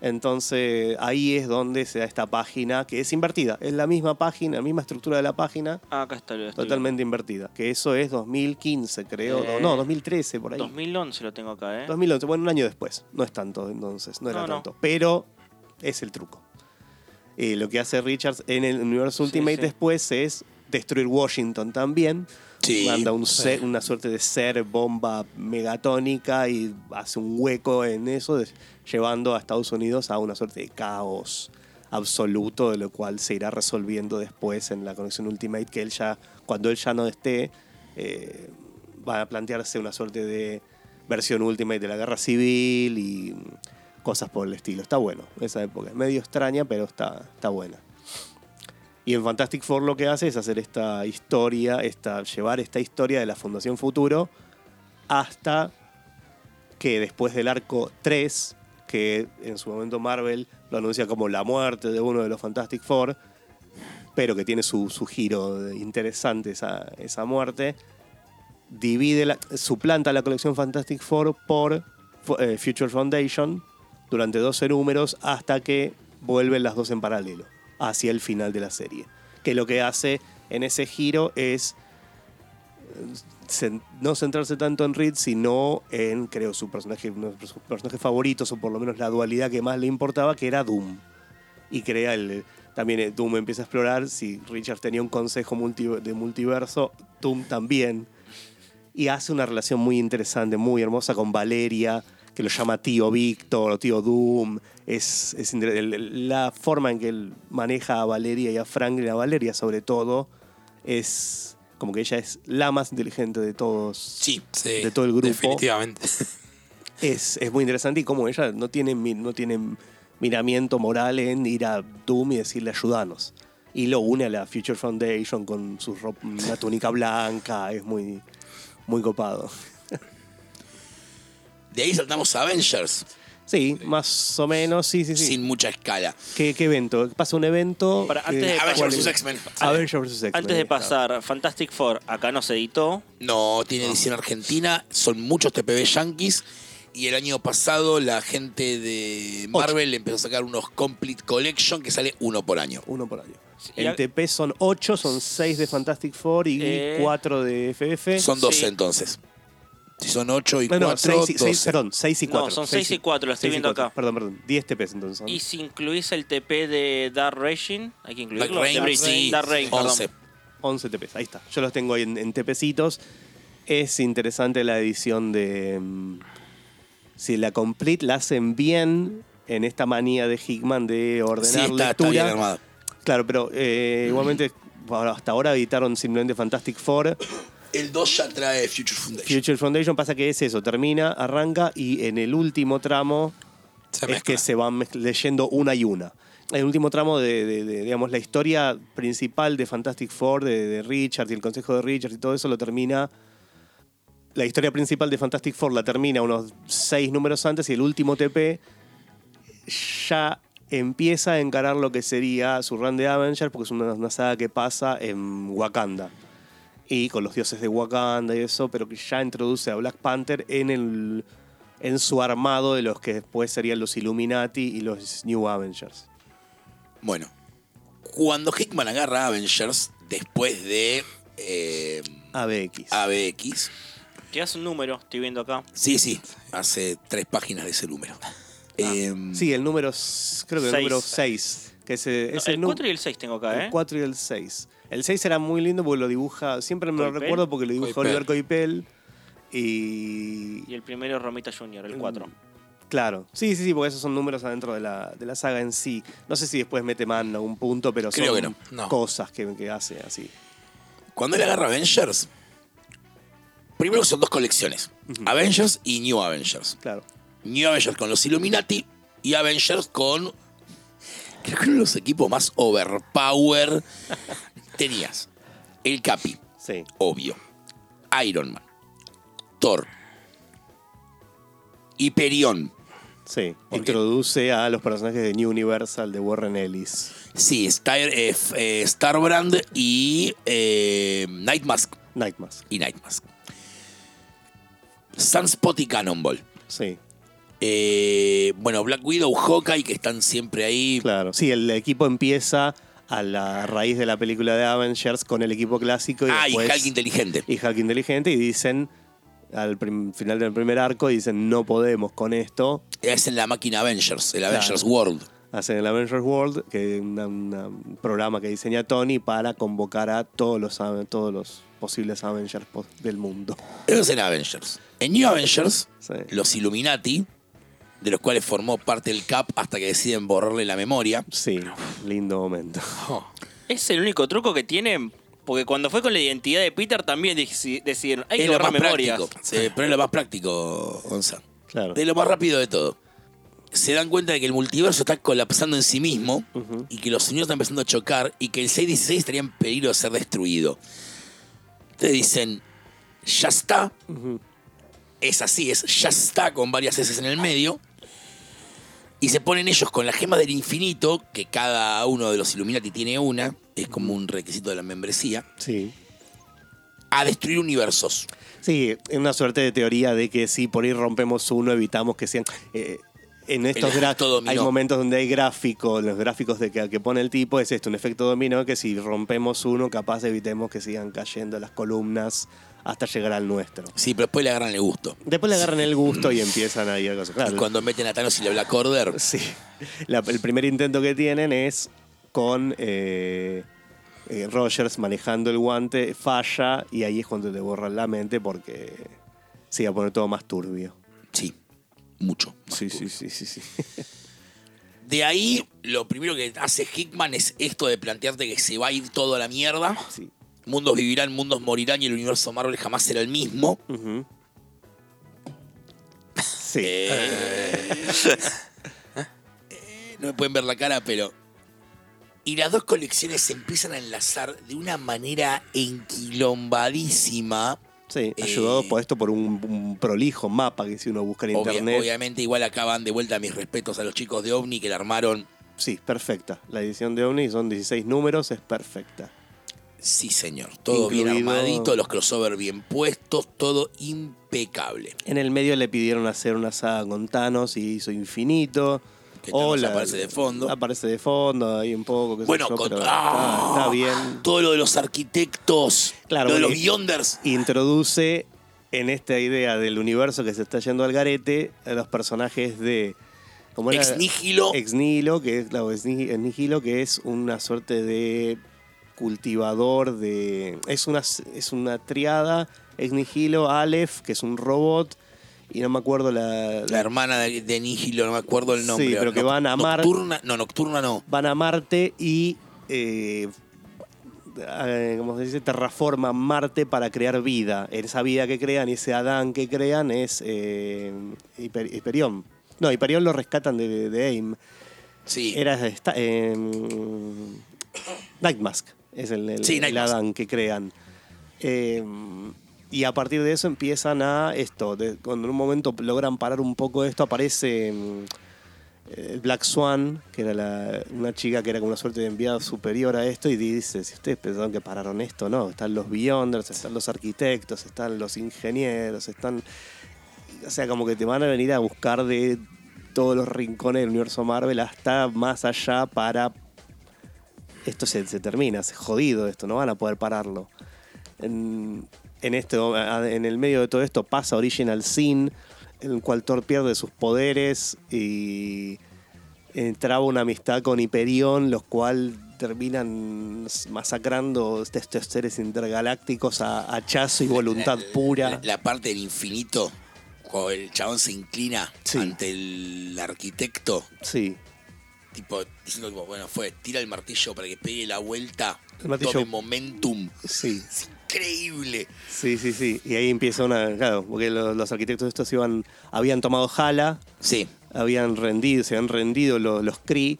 Entonces ahí es donde se da esta página que es invertida. Es la misma página, la misma estructura de la página. Ah, acá está. Totalmente invertida. Que eso es 2015, creo. no, 2013 por ahí. 2011 lo tengo acá, ¿eh? 2011, bueno, un año después. No es tanto entonces, no era tanto. Pero es el truco. Eh, lo que hace Richards en el universo Ultimate después es destruir Washington también. Manda un una suerte de ser bomba megatónica y hace un hueco en eso, llevando a Estados Unidos a una suerte de caos absoluto, de lo cual se irá resolviendo después en la conexión Ultimate, que él ya, cuando él ya no esté, eh, va a plantearse una suerte de versión Ultimate de la guerra civil y cosas por el estilo. Está bueno, esa época. Es medio extraña, pero está, está buena. Y en Fantastic Four lo que hace es hacer esta historia, esta, llevar esta historia de la Fundación Futuro hasta que después del arco 3, que en su momento Marvel lo anuncia como la muerte de uno de los Fantastic Four, pero que tiene su, giro interesante esa, esa muerte, divide la, suplanta la colección Fantastic Four por eh, Future Foundation durante 12 números hasta que vuelven las dos en paralelo hacia el final de la serie. Que lo que hace en ese giro es no centrarse tanto en Reed, sino en, creo, su personaje, uno de personajes favoritos, o por lo menos la dualidad que más le importaba, que era Doom. Y crea el. También eh, Doom empieza a explorar. Si Richard tenía un consejo de multiverso, Doom también. Y hace una relación muy interesante, muy hermosa con Valeria, que lo llama tío Víctor o tío Doom. Es, es la forma en que él maneja a Valeria y a Franklin, a Valeria sobre todo, es como que ella es la más inteligente de todos. Sí, de todo el grupo. Definitivamente. <laughs> Es, es muy interesante y como ella no tiene, no tiene miramiento moral en ir a Doom y decirle ayudanos. y lo une a la Future Foundation con su ropa, una <laughs> túnica blanca, es muy, muy copado. De ahí saltamos a Avengers, Sí, más o menos, sí, sí, sí. sin mucha escala. ¿Qué, qué evento? Pasa un evento. Para- que- antes de- Avengers ¿cuál vs. X-Men. Avengers vs. X-Men. Antes de pasar, Fantastic Four, acá no se editó. No, tiene edición argentina, son muchos TPB yankees. Y el año pasado la gente de Marvel empezó a sacar unos Complete Collection que sale uno por año. Uno por año. y En TP son 8, son 6 de Fantastic Four y Eh, 4 de FF. Son 12 Sí. entonces. Si son 8 y no, 4, no, 6 y, 12. seis- perdón, 6 y No, 4. son seis y cuatro, lo estoy viendo acá. Perdón, perdón. 10 TPs entonces. Y si incluís el TP de Dark Racing, hay que incluirlo. Dark sí, Dark perdón. 11. 11 TPs, ahí está. Yo los tengo ahí en, en TPcitos. Es interesante la edición de. mm, Si la complete la hacen bien en esta manía de Hickman de ordenar Sí, está, está lectura. bien armado. Claro, pero eh, igualmente bueno, <clears throat> hasta ahora editaron simplemente Fantastic Four. El 2 ya trae Future Foundation. Future Foundation pasa que es eso, termina, arranca y en el último tramo Se es que se van leyendo una y una. El último tramo de, de- de, digamos, la historia principal de Fantastic Four, de, de Richard y el consejo de Richard y todo eso lo termina. La historia principal de Fantastic Four la termina unos seis números antes y el último TP ya empieza a encarar lo que sería su run de Avengers porque es una, una saga que pasa en Wakanda y con los dioses de Wakanda y eso, pero que ya introduce a Black Panther en el en su armado de los que después serían los Illuminati y los New Avengers. Bueno, cuando Hickman agarra Avengers, después de eh, ABX. ABX, Que hace un número, estoy viendo acá. sí, sí, hace tres páginas de ese número. Eh, Sí, el número, creo que el Seis. número 6. Que ese, No, ese el nu- 4 y el 6 tengo acá, ¿eh? El 4 y el 6. El 6 era muy lindo porque lo dibuja, siempre me lo recuerdo porque lo dibuja. Oliver Coipel. Y. Y el primero es Romita Jr., el 4. Claro, sí, sí, sí, porque esos son números adentro de la, de la saga en sí. No sé si después mete man en algún punto, pero Creo son que no. No. cosas que, que hace así. Cuando él agarra Avengers, primero son dos colecciones: Avengers y New Avengers. Claro. New Avengers con los Illuminati y Avengers con. Creo que uno de los equipos más overpower. Tenías el Capi, Sí. obvio. Iron Man. Thor. Hyperion. Sí. Introduce a los personajes de New Universal de Warren Ellis. Sí, Star, eh, eh, Starbrand y eh, Nightmask. Nightmask. Y Nightmask. Sunspot y Cannonball. Sí, Eh, bueno, Black Widow, Hawkeye, que están siempre ahí. claro. Sí, el equipo empieza a la raíz de la película de Avengers con el equipo clásico y ah, después... y Hulk inteligente. y Hulk inteligente y dicen al final del primer arco dicen no podemos con esto Es en la máquina Avengers, el Claro. Avengers World. hacen el Avengers World que es un programa que diseña Tony para convocar a todos los todos los posibles Avengers del mundo Eso es en Avengers. En New Avengers, Sí. los Illuminati, de los cuales formó parte el Cap hasta que deciden borrarle la memoria. sí lindo momento Oh, Es el único truco que tienen. Porque cuando fue con la identidad de Peter también deci- decidieron, hay que es borrar memorias. Sí, pero es lo más práctico, Gonzalo. claro De lo más rápido de todo. Se dan cuenta de que el multiverso está colapsando en sí mismo y que los universos están empezando a chocar y que el 616 estaría en peligro de ser destruido. Entonces dicen, ya está. Es así, es ya está con varias S en el medio. Y se ponen ellos con la gema del infinito, que cada uno de los Illuminati tiene una, es como un requisito de la membresía, sí a destruir universos. Sí, es una suerte de teoría de que si por ahí rompemos uno, evitamos que sean. eh, en estos El dominó. hay momentos donde hay gráficos, los gráficos de que, que pone el tipo es esto, un efecto dominó que si rompemos uno, capaz evitemos que sigan cayendo las columnas hasta llegar al nuestro. Sí, pero después le agarran el gusto. Después le agarran el gusto y empiezan a ir cosas. Claro, Y cuando meten a Thanos y le Black Order, Sí. La- el primer intento que tienen es con eh, eh, Rogers manejando el guante, falla y ahí es cuando te borran la mente porque se iba a poner todo más turbio. sí, mucho. Sí, sí, sí, sí, <laughs> sí. De ahí, lo primero que hace Hickman es esto de plantearte que se va a ir todo a la mierda. Sí. Mundos vivirán, mundos morirán y el universo Marvel jamás será el mismo. Sí. <laughs> Eh, no me pueden ver la cara, pero Y las dos colecciones se empiezan a enlazar de una manera enquilombadísima. Sí, Eh, ayudado por esto por un, un prolijo mapa que si uno busca en Obvia- internet. obviamente, igual acaban de vuelta mis respetos a los chicos de OVNI que la armaron. Sí, perfecta. La edición de Omni son 16 números, es perfecta. Sí, señor. Todo bien Incluido- armadito, los crossover bien puestos, todo impecable. En el medio le pidieron hacer una saga con Thanos y hizo infinito. Que Thanos aparece de fondo. Aparece de fondo, ahí un poco. qué sé Bueno, yo, con pero ¡Ah! está, está bien. todo lo de los arquitectos, Claro, lo de los Beyonders. Introduce en esta idea del universo que se está yendo al garete a los personajes de. ¿cómo era? Ex Nihilo. Ex Nihilo, que es, claro, Ex Nihilo, que es una suerte de cultivador de. Es una, es una triada. Ex Nihilo, Aleph, que es un robot. Y no me acuerdo la. La hermana de, de Nihilo, no me acuerdo el nombre. Sí, pero que van a Mar- Nocturna, no, Nocturna no. Van a Marte y. eh, eh, ¿Cómo se dice? Terraforman Marte para crear vida. Esa vida que crean, ese Adán que crean es eh, Hiper-. No, Hyperion lo rescatan de, de AIM. Sí. Era esta, eh, Nightmask, es el, el- Sí, el. Adán que crean. Eh, y a partir de eso empiezan a esto. de- cuando en un momento logran parar un poco esto, aparece mm, el Black Swan, que era la- una chica que era como una suerte de enviada superior a esto, y dice: Si ustedes pensaron que pararon esto, no. Están los Beyonders, están los arquitectos, están los ingenieros, están. O sea, como que te van a venir a buscar de todos los rincones del universo Marvel hasta más allá para. Esto se, se termina, se jodido esto, no van a poder pararlo. En, en, esto, en el medio de todo esto pasa Original Sin, en el cual Thor pierde sus poderes y entraba una amistad con Hyperion, los cuales terminan masacrando estos seres intergalácticos a hachazo y voluntad La- pura. La, la parte del infinito, cuando el chabón se inclina Sí. ante el arquitecto, Sí, tipo, diciendo, tipo, bueno, fue, tira el martillo para que pegue la vuelta, El martillo- tome momentum. sí. Es increíble. Sí, sí, sí. Y ahí empieza una. Claro, porque los, los arquitectos estos iban, habían tomado Hala, Sí. habían rendido, se han rendido los, los Kree.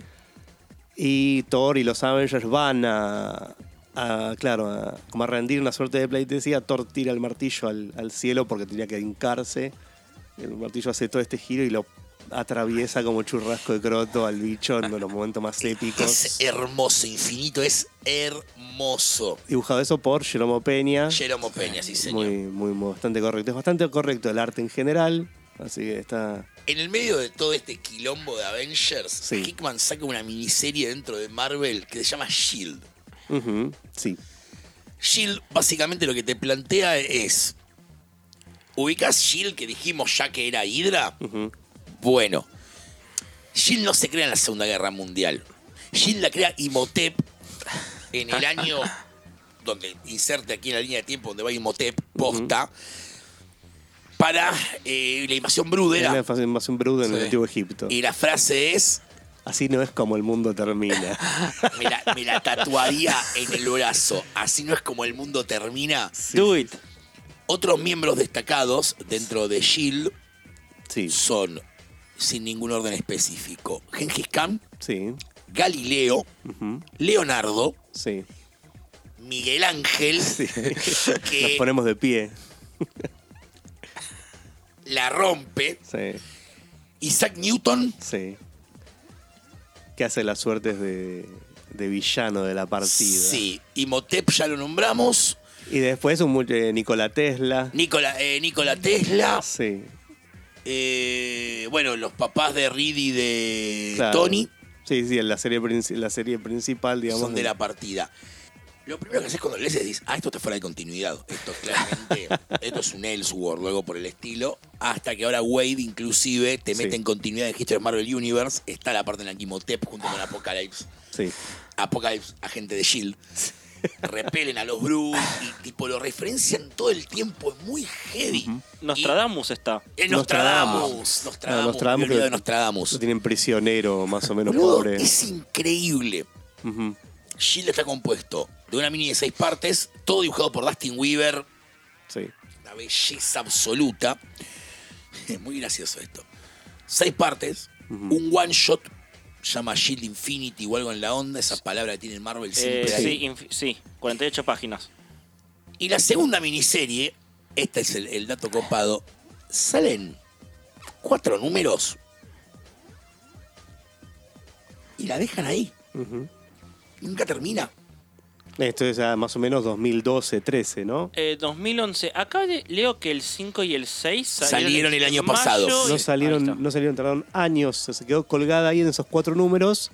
Y Thor y los Avengers van a. a, claro, a, como a rendir una suerte de pleitesía. Thor tira el martillo al, al cielo porque tenía que hincarse. El martillo hace todo este giro y lo atraviesa como churrasco de croto al bicho en los momentos más épicos. Es hermoso, infinito, es hermoso. Dibujado eso por Jeromo Peña. Jeromo Peña, sí señor. Muy, muy, muy- bastante correcto. Es bastante correcto el arte en general. Así que está. En el medio de todo este quilombo de Avengers, Sí. Hickman saca una miniserie dentro de Marvel que se llama Shield. Ujú, sí. Shield básicamente lo que te plantea es. ¿Ubicás Shield que dijimos ya que era Hydra? Ujú. Bueno, Shield no se crea en la Segunda Guerra Mundial. Shield la crea Imhotep en el año <laughs> donde inserte aquí en la línea de tiempo donde va Imhotep posta para eh, la invasión brudera. Era más más un brudo en el antiguo Egipto. Y la frase es, Así no es como el mundo termina. <laughs> me la, me la tatuaría <laughs> en el brazo, así no es como el mundo termina. Do it. Otros miembros destacados dentro de Shield Sí, son, sin ningún orden específico, Gengis Khan, sí. Galileo, Leonardo, Sí. Miguel Ángel, sí. <laughs> Nos que ponemos de pie. la rompe, Sí, Isaac Newton, sí. Que hace las suertes de, de villano de la partida. sí, Imhotep ya lo nombramos, Y después un eh, Nikola Tesla. Nikola, eh, Nikola Tesla, Sí. Eh, bueno, los papás de Reed y de claro. Tony Sí, sí, en la serie, princi- la serie principal, digamos. son de la partida. Lo primero que haces cuando lees es decir, ah, esto está fuera de continuidad. Esto es claramente, <laughs> esto es un Elseworld, luego por el estilo. Hasta que ahora Wade inclusive te Sí. mete en continuidad de History of Marvel Universe. Está la parte en la que Imhotep junto con Apocalypse. Sí. Apocalypse, agente de S.H.I.E.L.D. <laughs> Repelen a los Brutes y tipo lo referencian todo el tiempo. Es muy heavy. Nostradamus está. Y- eh, Nostradamus. Nostradamus. Nostradamus. Nostradamus que- de Nostradamus. Lo tienen prisionero, más o menos pobre. es increíble. Ujú. Shield está compuesto de una mini de seis partes, todo dibujado por Dustin Weaver, Sí. una belleza absoluta. <laughs> Es muy gracioso esto. Seis partes, un one shot llama Shield Infinity o algo en la onda, esa palabra que tiene Marvel siempre Eh, ahí. sí, inf- sí, 48 páginas. Y la segunda miniserie, este es el, el dato copado, salen cuatro números y la dejan ahí. Nunca termina. Esto es ya más o menos 2012, 13, ¿no? Eh, 2011. Acá le- leo que el 5 y el 6 Salieron el año pasado. No salieron, no salieron, tardaron años. Se quedó colgada ahí en esos cuatro números.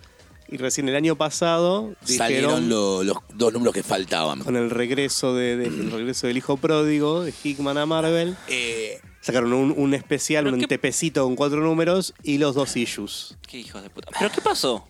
Y recién el año pasado Salieron dijeron, lo- los dos números que faltaban. con el regreso, de, de- el <clears throat> regreso del hijo pródigo de Hickman a Marvel, Eh, sacaron un, un especial, ¿Pero un qué- tepecito con cuatro números y los dos issues. Qué hijos de puta. ¿Pero qué pasó?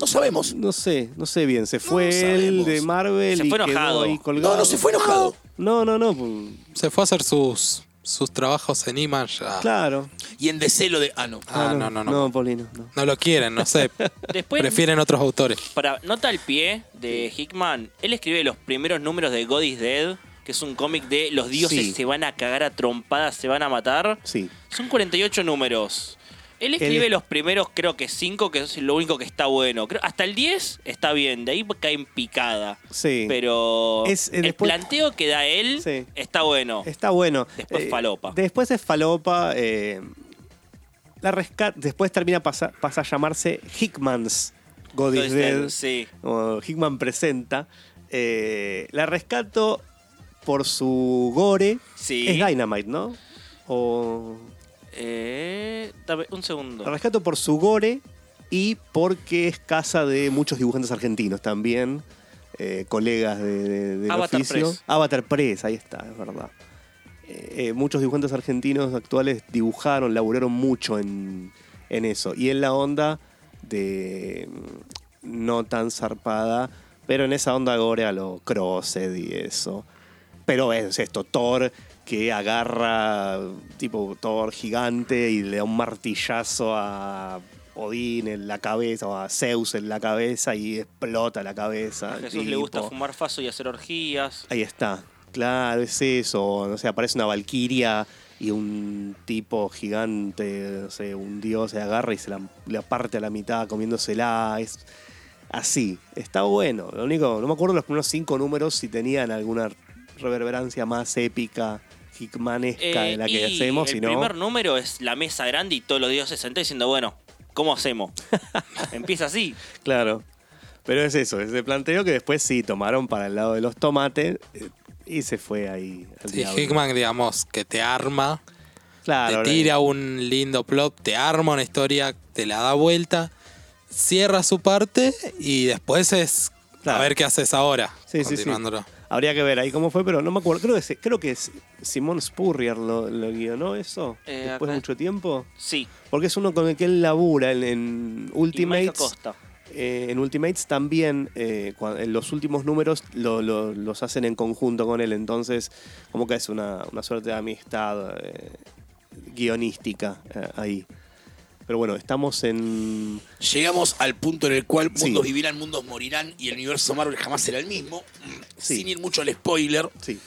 No sabemos. No sé, no sé bien. Se fue él sabemos. de Marvel Se y fue quedó enojado. ahí colgado. No, no se fue enojado. No, no, no. pues, Se fue a hacer sus, sus trabajos en Image. ya. Claro. Y en DC lo de. Ah, no. Ah, no, no, no. No, Paulino, no. No lo quieren, no sé. <laughs> Después, Prefieren otros autores. para nota al pie de Hickman, él escribe los primeros números de God is Dead, que es un cómic de los dioses Sí. se van a cagar a trompadas, se van a matar. Sí. Son 48 números. Él escribe Él- los primeros, creo que 5, que es lo único que está bueno. Creo, hasta el 10 está bien, de ahí cae en picada. Sí. Pero Es, eh, el después- planteo que da él Sí. está bueno. Está bueno. Después falopa. Después es falopa. eh, la rescat después termina pasa, pasa a llamarse Hickman's God is Entonces, Dead. sí. o Hickman presenta. Eh, la rescato por su gore. Sí. Es Dynamite, ¿no? O Eh, dame un segundo. la rescato por su gore y porque es casa de muchos dibujantes argentinos también. eh, colegas de, de- del Avatar oficio. Press. Avatar Press, ahí está, es verdad. Eh, eh, muchos dibujantes argentinos actuales dibujaron, laburaron mucho en, en eso. Y en la onda de mm, no tan zarpada, pero en esa onda gore a lo Crossed y eso. Pero es esto, Thor que agarra tipo Thor gigante y le da un martillazo a Odín en la cabeza o a Zeus en la cabeza y explota la cabeza. A Jesús le gusta fumar faso y hacer orgías. Ahí está. Claro, es eso. No sé, aparece una valquiria y un tipo gigante, no sé, un dios se agarra y se la, la parte a la mitad comiéndosela. Es así. Está bueno. Lo único, no me acuerdo los primeros cinco números si tenían alguna reverberancia más épica, hickmanesca Eh, de la que y hacemos. el primer número es la mesa grande y todos los dioses sentados diciendo, bueno, ¿cómo hacemos? <laughs> Empieza así. Claro. Pero es eso, ese planteo que después sí tomaron para el lado de los tomates eh, y se fue ahí al Sí. Hickman, digamos, que te arma, Claro, te tira un lindo plot, te arma una historia, te la da vuelta, cierra su parte y después es Claro. a ver qué haces ahora. Sí, sí, sí. Habría que ver ahí cómo fue, pero no me acuerdo. Creo que, creo que es Simón Spurrier lo, lo guionó eso Eh, después de mucho tiempo. Sí. Porque es uno con el que él labura en, en Y Ultimates. Acosta. Eh, en Ultimates también, eh, en los últimos números lo- lo- los hacen en conjunto con él. Entonces, como que es una, una suerte de amistad eh, guionística ahí. Pero bueno, estamos en. Llegamos al punto en el cual Sí. mundos vivirán, mundos morirán y el universo Marvel jamás será el mismo. Sí. Sin ir mucho al spoiler, Sí.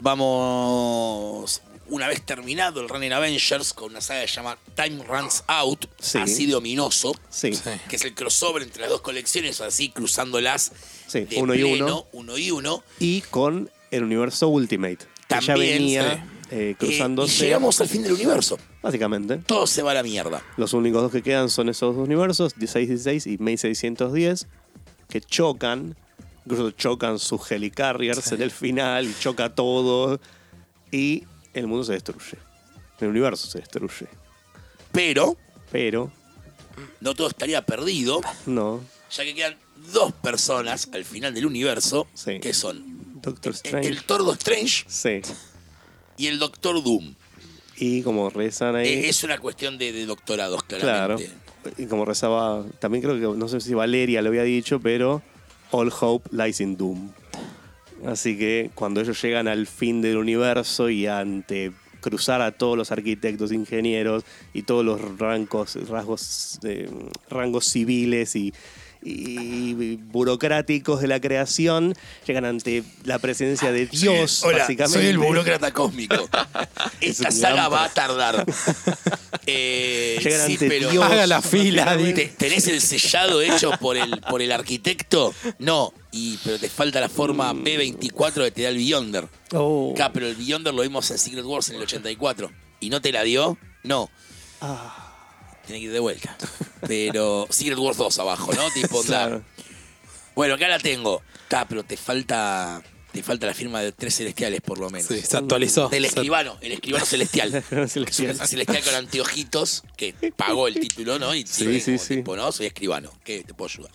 vamos, una vez terminado el run en Avengers, con una saga que se llama Time Runs Out, Sí. así de ominoso, que es el crossover entre las dos colecciones, así cruzándolas Sí, de uno y uno. uno y uno. Y con el universo Ultimate. Que ya También, venía sí. eh, Eh, cruzándose. y llegamos al fin del universo. Básicamente. Todo se va a la mierda. Los únicos dos que quedan son esos dos universos, 1616 y 1610, que chocan. Incluso chocan sus helicarriers en el final y choca todo. Y el mundo se destruye. El universo se destruye. Pero Pero, no todo estaría perdido, no. ya que quedan dos personas al final del universo, Sí. que son Doctor el, Strange. el Tordo Strange Sí. y el Doctor Doom. Y como rezan ahí. Eh, es una cuestión de, de doctorados, Claro. claramente. Y como rezaba, también creo que, no sé si Valeria lo había dicho, pero All Hope lies in Doom. Así que cuando ellos llegan al fin del universo y ante cruzar a todos los arquitectos, ingenieros y todos los rangos, rasgos, eh, rangos civiles y, y burocráticos de la creación llegan ante la presencia de Dios, Hola, básicamente. soy el burócrata cósmico. <laughs> Es Esta un saga va a tardar. <laughs> Eh, Llegan sí, ante pero Dios. Haga la fila, ¿Te- ¿Tenés el sellado hecho por el, por el arquitecto? No, y, pero te falta la forma B24 que te da el Beyonder. Oh. Acá, pero el Beyonder lo vimos en Secret Wars en el 84. ¿Y no te la dio? No. Ah, Tiene que ir de vuelta. Pero Secret Wars 2 abajo, ¿no? Tipo, claro. Bueno, acá la tengo. Está, pero te falta. Te falta la firma de tres celestiales, por lo menos. Sí, se actualizó. Del escribano, el escribano <laughs> celestial. Escribano Es un celestial. celestial con anteojitos que pagó el título, ¿no? Y Sí, sí, como sí. tipo, no, soy escribano. ¿Qué te puedo ayudar?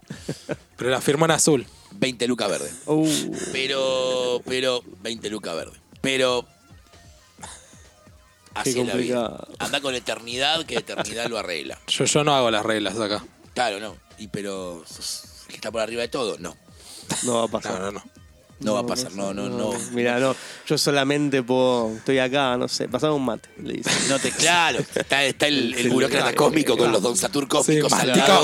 Pero la firma en azul. 20 lucas verde. Uh, Pero, pero, 20 lucas verde. Pero. Así es la vida. Anda con eternidad, que eternidad lo arregla. <laughs> Yo, yo no hago las reglas acá. Claro, no. Y pero. que está por arriba de todo, no. no va a pasar. No, no, no. No va a pasar, no, no, no. <laughs> Mira, no, yo solamente puedo, estoy acá, no sé, pasame un mate, le dice. No te, claro, está, está el, burócrata cósmico con los Don Satur cósmicos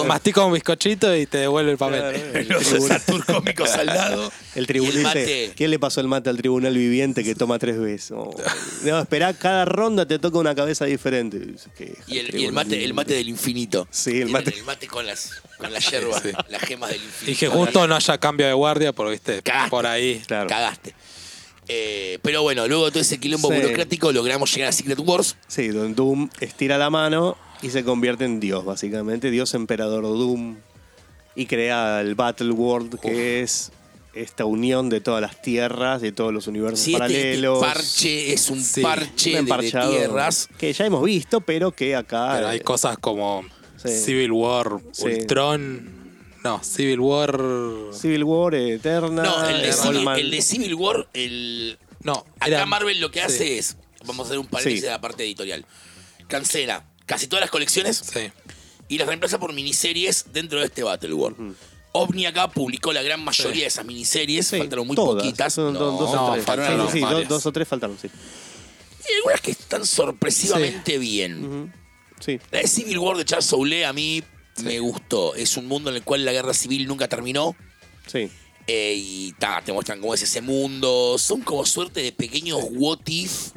mastica, un bizcochito y te devuelve el papel. Claro. Los Don Satur cómicos al lado. <laughs> El tribunal. el mate. ¿Quién le pasó el mate al tribunal viviente que toma tres veces? Oh, no, esperá, cada ronda te toca una cabeza diferente. ¿qué? Y el, y el mate, el mate del infinito. Sí, el mate. El mate con las, con las hierbas, Sí. las gemas del infinito. Y que justo no haya cambio de guardia, porque viste, Cagaste. por ahí. Claro. Cagaste. Eh, pero bueno, luego de todo ese quilombo Sí. burocrático logramos llegar a Secret Wars. Sí, donde Doom estira la mano y se convierte en Dios, básicamente. Dios emperador Doom. Y crea el Battle World, que es esta unión de todas las tierras, de todos los universos Sí, este paralelos. parche es un Sí. parche Un de- tierras. Que ya hemos visto, pero que acá. Pero hay eh, cosas como Sí. Civil War, Sí. Ultron. No, Civil War. Civil War, Eterna. No, el de, Civil, Allman. el de Civil War, el, No, Acá era- Marvel lo que sí, hace es, vamos a hacer un paréntesis Sí. de la parte editorial, cancela casi todas las colecciones Sí. y las reemplaza por miniseries dentro de este Battle World. OVNI acá publicó la gran mayoría Sí. de esas miniseries, Sí, faltaron muy todas. poquitas. Son no, dos, dos no, o tres. faltaron Sí, sí, varias. dos, dos o tres faltaron, sí. Y algunas que están sorpresivamente bien. Sí. La de Civil War de Charles Soule a mí me gustó. Es un mundo en el cual la guerra civil nunca terminó. Sí. eh, y ta, te muestran cómo es ese mundo. Son como suerte de pequeños what if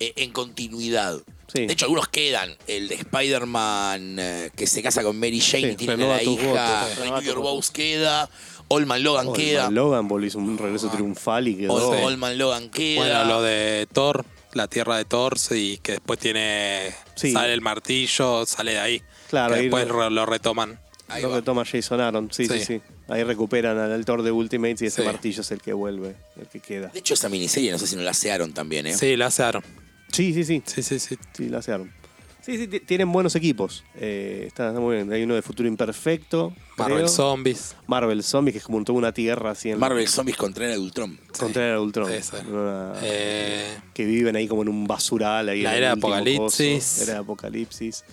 eh, en continuidad. Sí. De hecho, algunos quedan. El de Spider-Man eh, que se casa con Mary Jane Sí, y tiene a la hija. tus Vows queda. Allman Logan Oh, queda. el Logan hizo un regreso triunfal y quedó. Allman Logan queda. Bueno, lo de Thor, la tierra de Thor, y que después tiene. Sí. Sale el martillo, sale de ahí. Claro, Que ahí después lo- re- lo retoman. Ahí Lo va. que toma Jason Aaron. Sí, sí, sí, Sí. Ahí recuperan al actor de Ultimates y ese Sí. martillo es el que vuelve, el que queda. De hecho, esa miniserie no sé si no la asearon también, ¿eh? Sí, la asearon. Sí, sí, sí. Sí, sí, sí. Sí, la asearon. Sí, sí, ti- tienen buenos equipos. Eh, está, está muy bien. Hay uno de Futuro Imperfecto. Marvel creo. Zombies. Marvel Zombies, que es como toda una tierra así en Marvel Zombies contra el Ultron. contra el Ultron. Esa. Una- Eh, que viven ahí como en un basural. Ahí La era de Apocalipsis. coso. Era de Apocalipsis.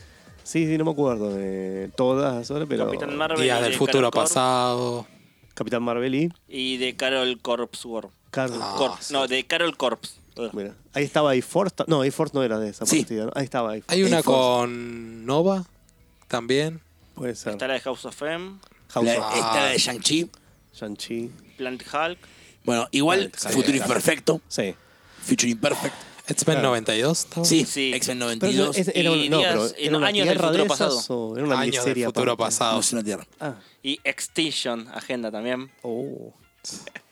Sí, sí, no me acuerdo de todas ahora, pero. Capitán Marvel Días y del de futuro Carol Corp pasado. Capitán Marvel y. Y de Carol Corps War. Car- Ah, sí. No, de Carol Corps. Mira, ahí estaba A-Force. ta- No, A-Force no era de esa Sí. partida. ¿no? Ahí estaba A-Force. Hay una con Nova también. Puede ser. Está la de House of M, House La- of Esta la de Shang-Chi. Shang-Chi. Plant Hulk. Bueno, igual, Sí, Futuro. Imperfecto. Sí. Future Imperfect. X-Men Claro. 92. ¿estaba? Sí, Sí. X-Men Pero 92. es- era, un- Y no, días- pero en era una años del tierra futuro de esas pasado. o era una Años del futuro aparte? pasado. No es una tierra. Ah. Y Extinction, agenda también. Oh. <laughs>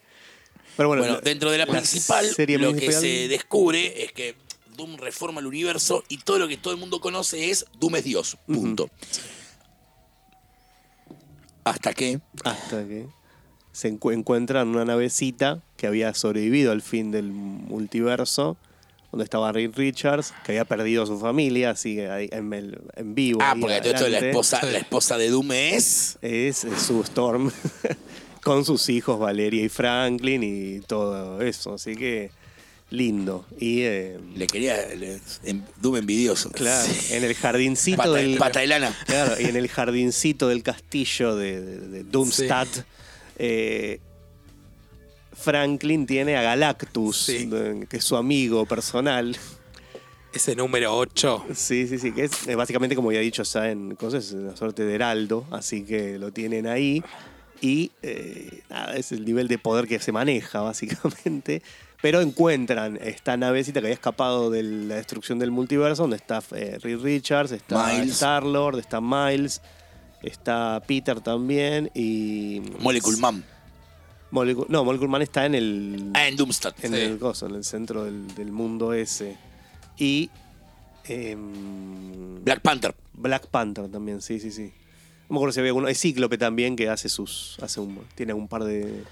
Pero bueno, dentro de la, principal, serie lo que se descubre es que Doom reforma el universo y todo lo que todo el mundo conoce es Doom es Dios. Punto. Hasta que. hasta que se encu- encuentran una navecita que había sobrevivido al fin del multiverso, donde estaba Reed Richards, que había perdido a su familia, ahí en, el- en vivo. Ah, porque todo esto de la esposa, la esposa de Doom es. Es, es su Storm, <laughs> con sus hijos Valeria y Franklin y todo eso, así que lindo. Y eh, Le quería. le- en- Doom envidioso. claro, en el jardincito Pata, del... pata de lana. Claro, y en el jardincito del castillo de, de, de Doomstadt, eh, Franklin tiene a Galactus, Sí. que es su amigo personal. Ese número 8. Sí, sí, sí, que es básicamente, como ya he dicho, está en cosas, una suerte de heraldo, así que lo tienen ahí. Y eh, nada, es el nivel de poder que se maneja, básicamente. Pero encuentran esta navecita que había escapado de la destrucción del multiverso, donde está eh, Reed Richards, está Miles. Star-Lord, está Miles, está Peter también y... Molecule Man. No, Molecule Man está en el... Ah, en Doomstat. en Sí. el coso, en el centro del, del mundo ese. Y em, Black Panther. Black Panther también, sí, sí, sí. No me acuerdo si había alguno. Es Cíclope también que hace sus. hace un, tiene un par de.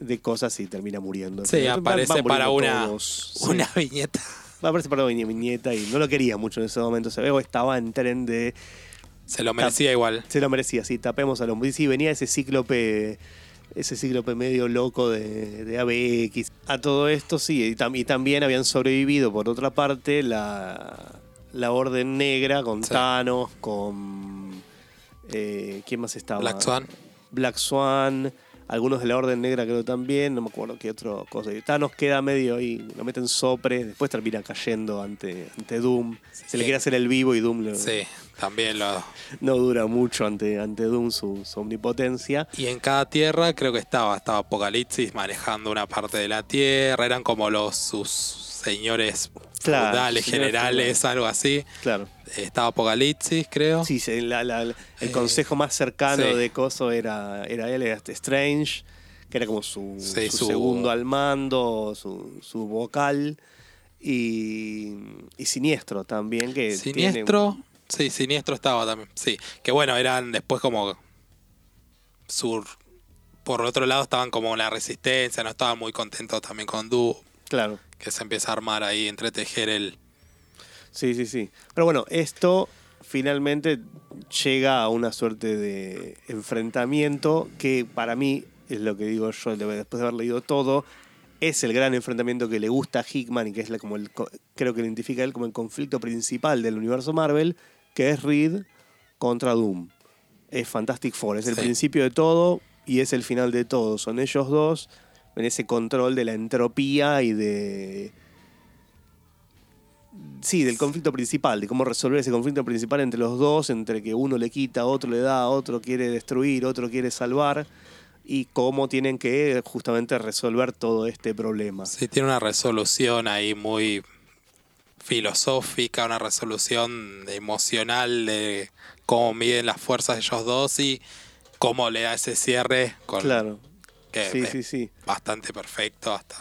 de cosas y termina muriendo. Sí, Pero aparece van para una, todos. Sí. una viñeta. Aparece para una viñe- viñeta y no lo quería mucho en ese momento. Se ve o estaba en tren de. Se lo merecía igual. Se lo merecía, sí, tapemos a los. Sí, venía ese cíclope. Ese cíclope medio loco de, de ABX. A todo esto, sí. Y, tam- y también habían sobrevivido, por otra parte, la, la Orden Negra con Sí. Thanos, con. Eh, ¿Quién más estaba? Black Swan. Black Swan. Algunos de la Orden Negra creo también. No me acuerdo qué otra cosa. Y Thanos queda medio ahí. Lo meten sopre. Después termina cayendo ante, ante Doom. Se le quiere hacer el vivo y Doom le- Sí, también lo. no dura mucho ante, ante Doom su, su omnipotencia. Y en cada tierra creo que estaba, estaba Apocalipsis manejando una parte de la tierra, eran como los sus señores Claro, feudales, generales, algo así. Claro. Estaba Apocalipsis, creo. Sí, se- la- la- el Eh, consejo más cercano sí. de Coso era, era él, era este Strange, que era como su, Sí, su su- segundo al mando, su, su vocal. Y, y Siniestro también, que Siniestro, tiene- sí, Siniestro estaba también. Sí, que bueno, eran después como sur. Por otro lado estaban como la resistencia, no estaban muy contentos también con Du, Claro, que se empieza a armar ahí, entretejer el... sí, sí, sí. Pero bueno, esto finalmente llega a una suerte de enfrentamiento que para mí, es lo que digo yo de- después de haber leído todo, es el gran enfrentamiento que le gusta a Hickman y que es la- como el, creo que identifica él como el conflicto principal del universo Marvel, que es Reed contra Doom. Es Fantastic Four, es el Sí. principio de todo y es el final de todo. Son ellos dos en ese control de la entropía y de... Sí, del conflicto principal, de cómo resolver ese conflicto principal entre los dos, entre que uno le quita, otro le da, otro quiere destruir, otro quiere salvar, y cómo tienen que justamente resolver todo este problema. Sí, tiene una resolución ahí muy filosófica, una resolución emocional de cómo miden las fuerzas de ellos dos y cómo le da ese cierre con Claro, que sí, sí, sí. bastante perfecto hasta.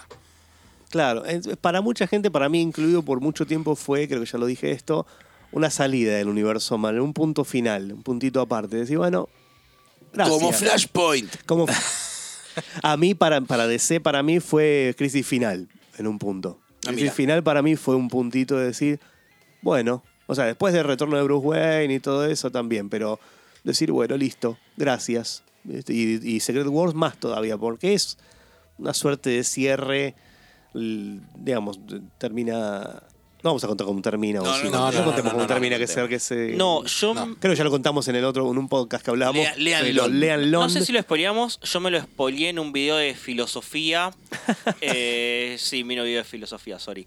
Claro, para mucha gente, para mí incluido por mucho tiempo fue, creo que ya lo dije esto, una salida del universo Marvel, un punto final, un puntito aparte. Decir, bueno, gracias. Como Flashpoint. Como- <laughs> a mí, para, para DC, para mí fue crisis final, en un punto. Ah, crisis final para mí fue un puntito de decir, bueno, o sea, después del retorno de Bruce Wayne y todo eso también, pero decir, bueno, listo, gracias. Este, Y, y Secret Wars más todavía, porque es una suerte de cierre, digamos, termina... No vamos a contar cómo termina, o No, sí, no, no, no, contemos no, cómo no, termina, no, que no, sea que se... No, yo No. Creo que ya lo contamos en el otro, en un podcast que hablamos. Lea- léanlo. No sé si lo spoileamos, yo me lo spoileé en un video de filosofía. <laughs> eh, sí, mi video de filosofía, sorry.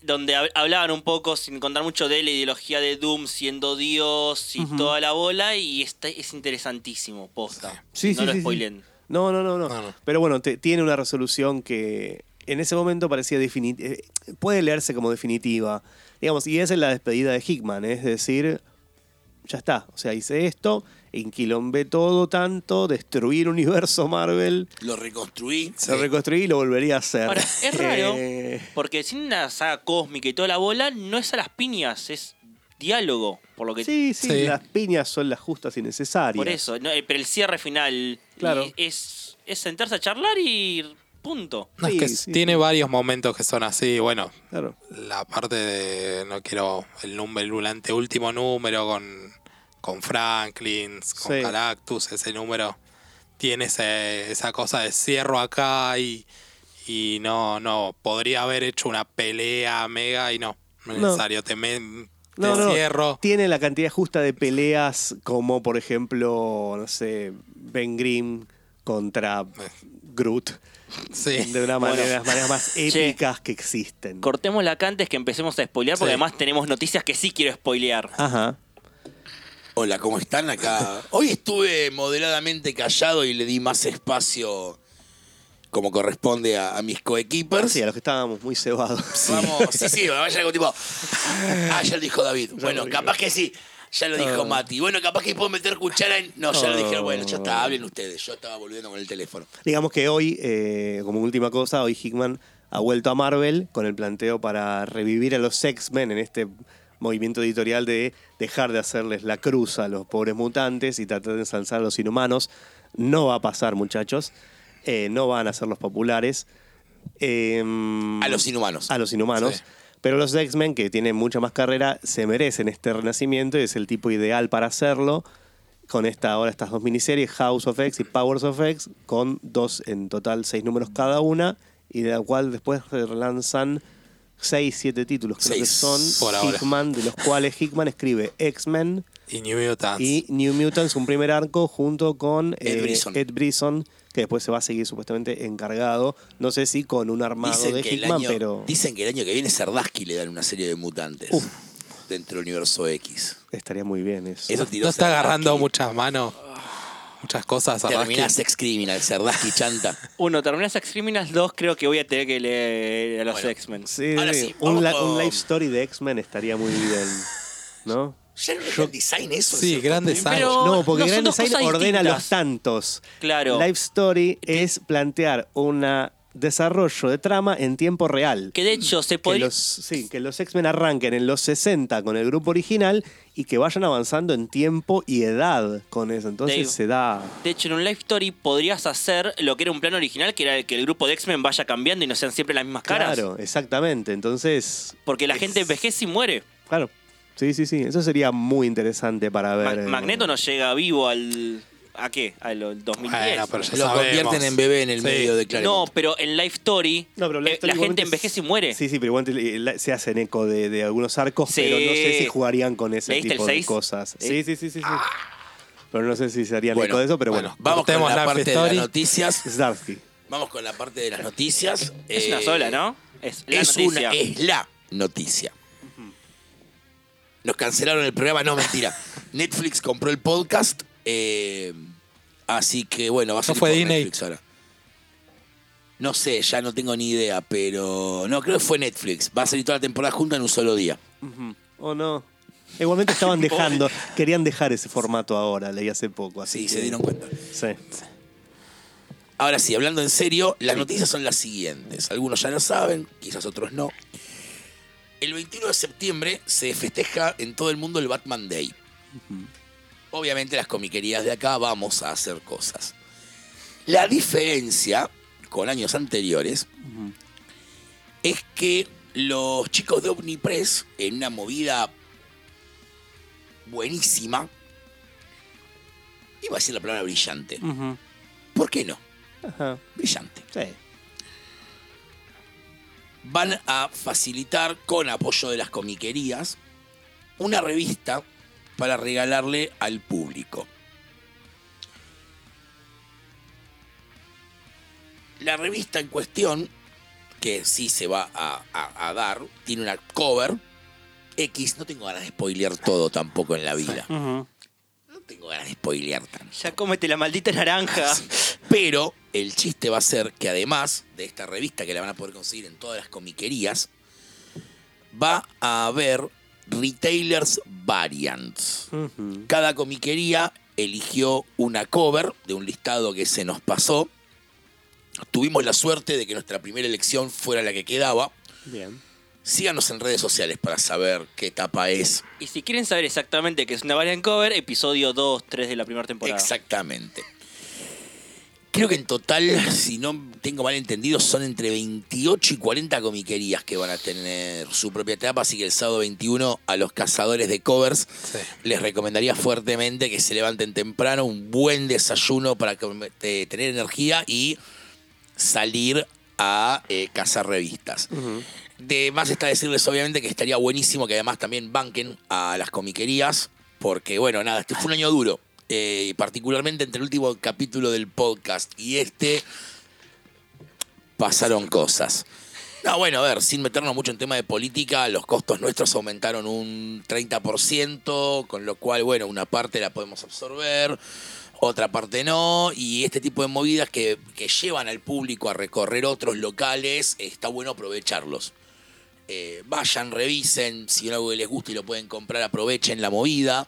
Donde hab- hablaban un poco, sin contar mucho de la ideología de Doom siendo Dios y toda la bola, y está, es interesantísimo, posta. Sí, no sí, lo sí, sí. spoilen. No, no, no, no. No, no. Pero bueno, te- tiene una resolución que en ese momento parecía definitiva. puede leerse como definitiva. Digamos, y esa es la despedida de Hickman, es decir, ya está. O sea, hice esto, enquilombé todo tanto, destruí el universo Marvel, Lo reconstruí. Sí. lo reconstruí y lo volvería a hacer. Ahora, es raro. Eh, Porque sin una saga cósmica y toda la bola, no es a las piñas, es diálogo. Por lo que sí, sí, Sí. las piñas son las justas y necesarias. Por eso, no, eh, pero el cierre final Claro. es, es sentarse a charlar y punto. No, Sí, es que sí, tiene sí. varios momentos que son así, bueno, Claro. la parte de no quiero el número el anteúltimo número con con Franklin con Sí. Galactus ese número tiene ese- esa cosa de cierro acá y y no no podría haber hecho una pelea mega y no no es necesario te, me- te No, no, cierro Tiene la cantidad justa de peleas como, por ejemplo, no sé, Ben Grimm contra Groot. Sí. De una manera, de las maneras más Che. épicas que existen. Cortemos la antes que empecemos a spoilear, porque Sí. además tenemos noticias que sí quiero spoilear. Ajá. Hola, ¿cómo están acá? <laughs> Hoy estuve moderadamente callado y le di más espacio como corresponde a, a mis coequippers. Sí, a los que estábamos muy cebados. <laughs> Vamos, sí, sí, vaya algo tipo. Ah, ya lo dijo David. Bueno, capaz que sí. Ya lo dijo Ah. Mati. Bueno, capaz que puedo meter cuchara en. No, ya lo Ah. dijeron. Bueno, ya está, hablen ustedes. Yo estaba volviendo con el teléfono. Digamos que hoy, eh, como última cosa, hoy Hickman ha vuelto a Marvel con el planteo para revivir a los X-Men en este movimiento editorial de dejar de hacerles la cruz a los pobres mutantes y tratar de ensalzar a los inhumanos. No va a pasar, muchachos. Eh, no van a ser los populares. Eh, A los inhumanos. a los inhumanos. Sí. Pero los X-Men, que tienen mucha más carrera, se merecen este renacimiento y es el tipo ideal para hacerlo. Con esta ahora estas dos miniseries, House of X y Powers of X, con dos en total seis números cada una, y de la cual después relanzan seis, siete títulos, creo que son por ahora. Hickman, de los cuales Hickman escribe X-Men Y New Mutants. y New Mutants, un primer arco junto con Ed eh, Brisson. Ed Brisson, que después se va a seguir supuestamente encargado, no sé si con un armado Dicen de Hickman, año, pero dicen que el año que viene Sardaski le dan una serie de mutantes Uf. dentro del universo X. estaría muy bien eso. Eso tiró no está agarrando muchas manos. Muchas cosas. Sardaski. <laughs> Terminás Sex Criminal, Sardaski chanta. Uno, terminé Sex Criminals, dos, creo que voy a tener que leer a los Bueno. X-Men. Sí, Ahora sí, un, vamos la- con- un life story de X-Men estaría muy bien, ¿no? ¿Ya no es design eso? Sí, ¿cierto? gran design. Pero No, porque no, son Grand dos Design cosas ordena distintas. los tantos. Claro. Life Story es plantear un desarrollo de trama en tiempo real. Que de hecho se Que podría... los, sí, que los X-Men arranquen en los 60 con el grupo original y que vayan avanzando en tiempo y edad con eso. Entonces Dave. se da. De hecho, en un Life Story podrías hacer lo que era un plan original, que era que el grupo de X-Men vaya cambiando y no sean siempre las mismas caras. Claro, exactamente. Entonces. Porque la es- gente envejece y muere. Claro. Sí, sí, sí. Eso sería muy interesante para Ma- ver. eh, Magneto no llega vivo al... ¿A qué? Al 2010. Bueno, pero ya Lo sabemos. convierten en bebé en el Sí. medio de No, Claremont. pero en Life Story, No, pero Life eh, Story la gente igualmente envejece y muere. Sí, sí, pero igualmente la- se hacen eco de, de algunos arcos, Sí. pero no sé si jugarían con ese ¿Leíste tipo de seis? cosas. ¿Eh? Sí, sí, sí, sí. sí. Pero no sé si se harían Bueno, eco de eso, pero bueno. bueno. Vamos con Cortemos la la parte de Story. las noticias. <laughs> Starsky. Vamos con la parte de las noticias. Es una Eh, sola, ¿no? Es la es, noticia. una, es la noticia. Nos cancelaron el programa, no, mentira. <laughs> Netflix compró el podcast. Eh, así que bueno, va a ser fue por Disney? Netflix ahora. No sé, ya no tengo ni idea, pero no, creo que fue Netflix. Va a salir toda la temporada junta en un solo día. Ujú. ¿O no? Igualmente estaban <laughs> dejando, querían dejar ese formato ahora, leí hace poco. Así Sí, que- se dieron cuenta. Sí. Ahora sí, hablando en serio, las noticias son las siguientes. Algunos ya lo saben, quizás otros no. El 21 de septiembre se festeja en todo el mundo el Batman Day. Obviamente las comiquerías de acá vamos a hacer cosas. La diferencia con años anteriores es que los chicos de Omnipress, en una movida buenísima, iba a decir la palabra brillante. ¿Por qué no? Brillante. Sí. Van a facilitar, con apoyo de las comiquerías, una revista para regalarle al público. La revista en cuestión, que sí se va a, a- a dar, tiene una cover X. No tengo ganas de spoilear todo tampoco en la vida. No tengo ganas de spoilear tanto. Ya cómete la maldita naranja. Pero el chiste va a ser que además de esta revista que la van a poder conseguir en todas las comiquerías, va a haber retailers variants. Cada comiquería eligió una cover de un listado que se nos pasó. Tuvimos la suerte de que nuestra primera elección fuera la que quedaba. Bien. Síganos en redes sociales para saber qué etapa es Y si quieren saber exactamente qué es una variant cover, episodio 2, 3 de la primera temporada. Exactamente. Creo que en total, <laughs> si no tengo mal entendido, son entre 28 y 40 comiquerías que van a tener su propia etapa, así que el sábado 21 a los cazadores de covers Sí. les recomendaría fuertemente que se levanten temprano, un buen desayuno para eh, tener energía y salir a eh, cazar revistas. De más está decirles obviamente que estaría buenísimo que además también banquen a las comiquerías, porque bueno, nada, este fue un año duro, eh, particularmente entre el último capítulo del podcast y este, pasaron cosas. No, bueno, a ver, sin meternos mucho en tema de política, los costos nuestros aumentaron un 30%, con lo cual, bueno, una parte la podemos absorber, otra parte no, y este tipo de movidas que, llevan al público a recorrer otros locales, está bueno aprovecharlos. Eh, vayan, revisen, si algo les gusta y lo pueden comprar, aprovechen la movida.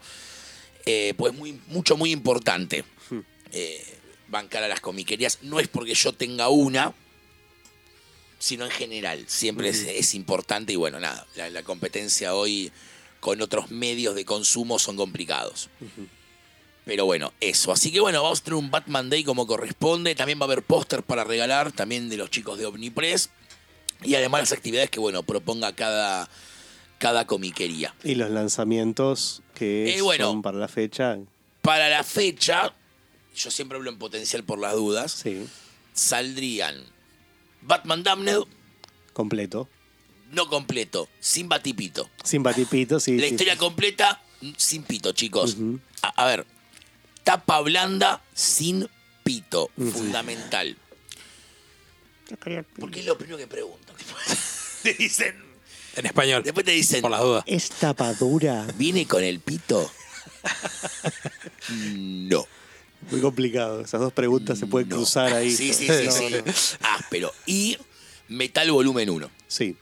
Eh, pues muy, mucho, muy importante. Eh, bancar a las comiquerías. No es porque yo tenga una, sino en general. Siempre es, es importante y bueno, nada, la, la competencia hoy con otros medios de consumo son complicados. Pero bueno, eso. Así que bueno, vamos a tener un Batman Day como corresponde. También va a haber póster para regalar, también de los chicos de Omnipress. Y además las actividades que, bueno, proponga cada, cada comiquería. Y los lanzamientos que Eh, bueno. son para la fecha. Para la fecha, yo siempre hablo en potencial por las dudas, Sí, saldrían Batman Damned, completo. no completo, sin batipito. Sin batipito, sí. La sí. historia completa, sin pito, chicos. A ver, tapa blanda, sin pito, fundamental. Porque es lo primero que preguntan. <laughs> te dicen, En español. después te dicen, Por las dudas. ¿Es tapadura? ¿viene con el pito? <laughs> no. Muy complicado. Esas dos preguntas se pueden no. cruzar ahí. Sí, sí, sí, No, sí. no. <laughs> Áspero. Y Metal Volumen 1. Sí.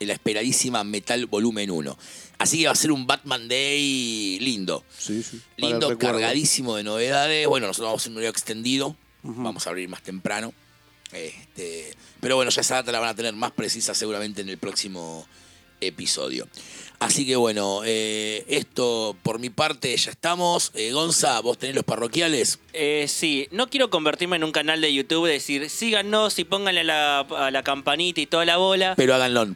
La esperadísima Metal Volumen 1. Así que va a ser un Batman Day lindo. Sí, sí. Para el Lindo, recuerdo. cargadísimo de novedades. Bueno, nosotros vamos a hacer un horario extendido. Vamos a abrir más temprano. Este, pero bueno, ya esa data la van a tener más precisa seguramente en el próximo episodio. Así que bueno, eh, esto por mi parte ya estamos. Eh, Gonza, vos tenés los parroquiales. Eh, sí, no quiero convertirme en un canal de YouTube, decir síganos y pónganle a la, a la campanita y toda la bola. Pero háganlo.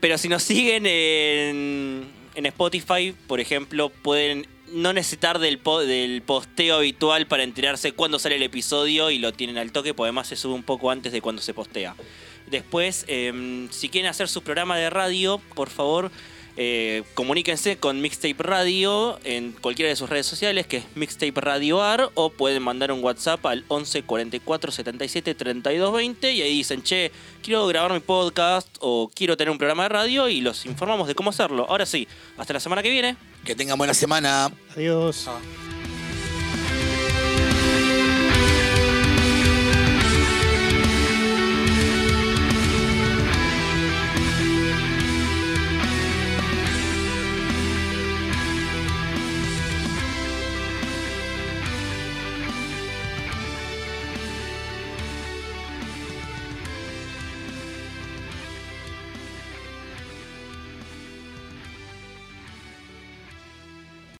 Pero si nos siguen en, en Spotify, por ejemplo, pueden no necesitar del, po- del posteo habitual para enterarse cuándo sale el episodio y lo tienen al toque, porque además se sube un poco antes de cuando se postea. Después, em, si quieren hacer su programa de radio, por favor, eh, comuníquense con Mixtape Radio en cualquiera de sus redes sociales, que es Mixtape Radio AR, o pueden mandar un WhatsApp al 11 44 77 32 20 y ahí dicen, che, quiero grabar mi podcast o quiero tener un programa de radio y los informamos de cómo hacerlo. Ahora sí, hasta la semana que viene. Que tengan buena semana. Adiós. Ah.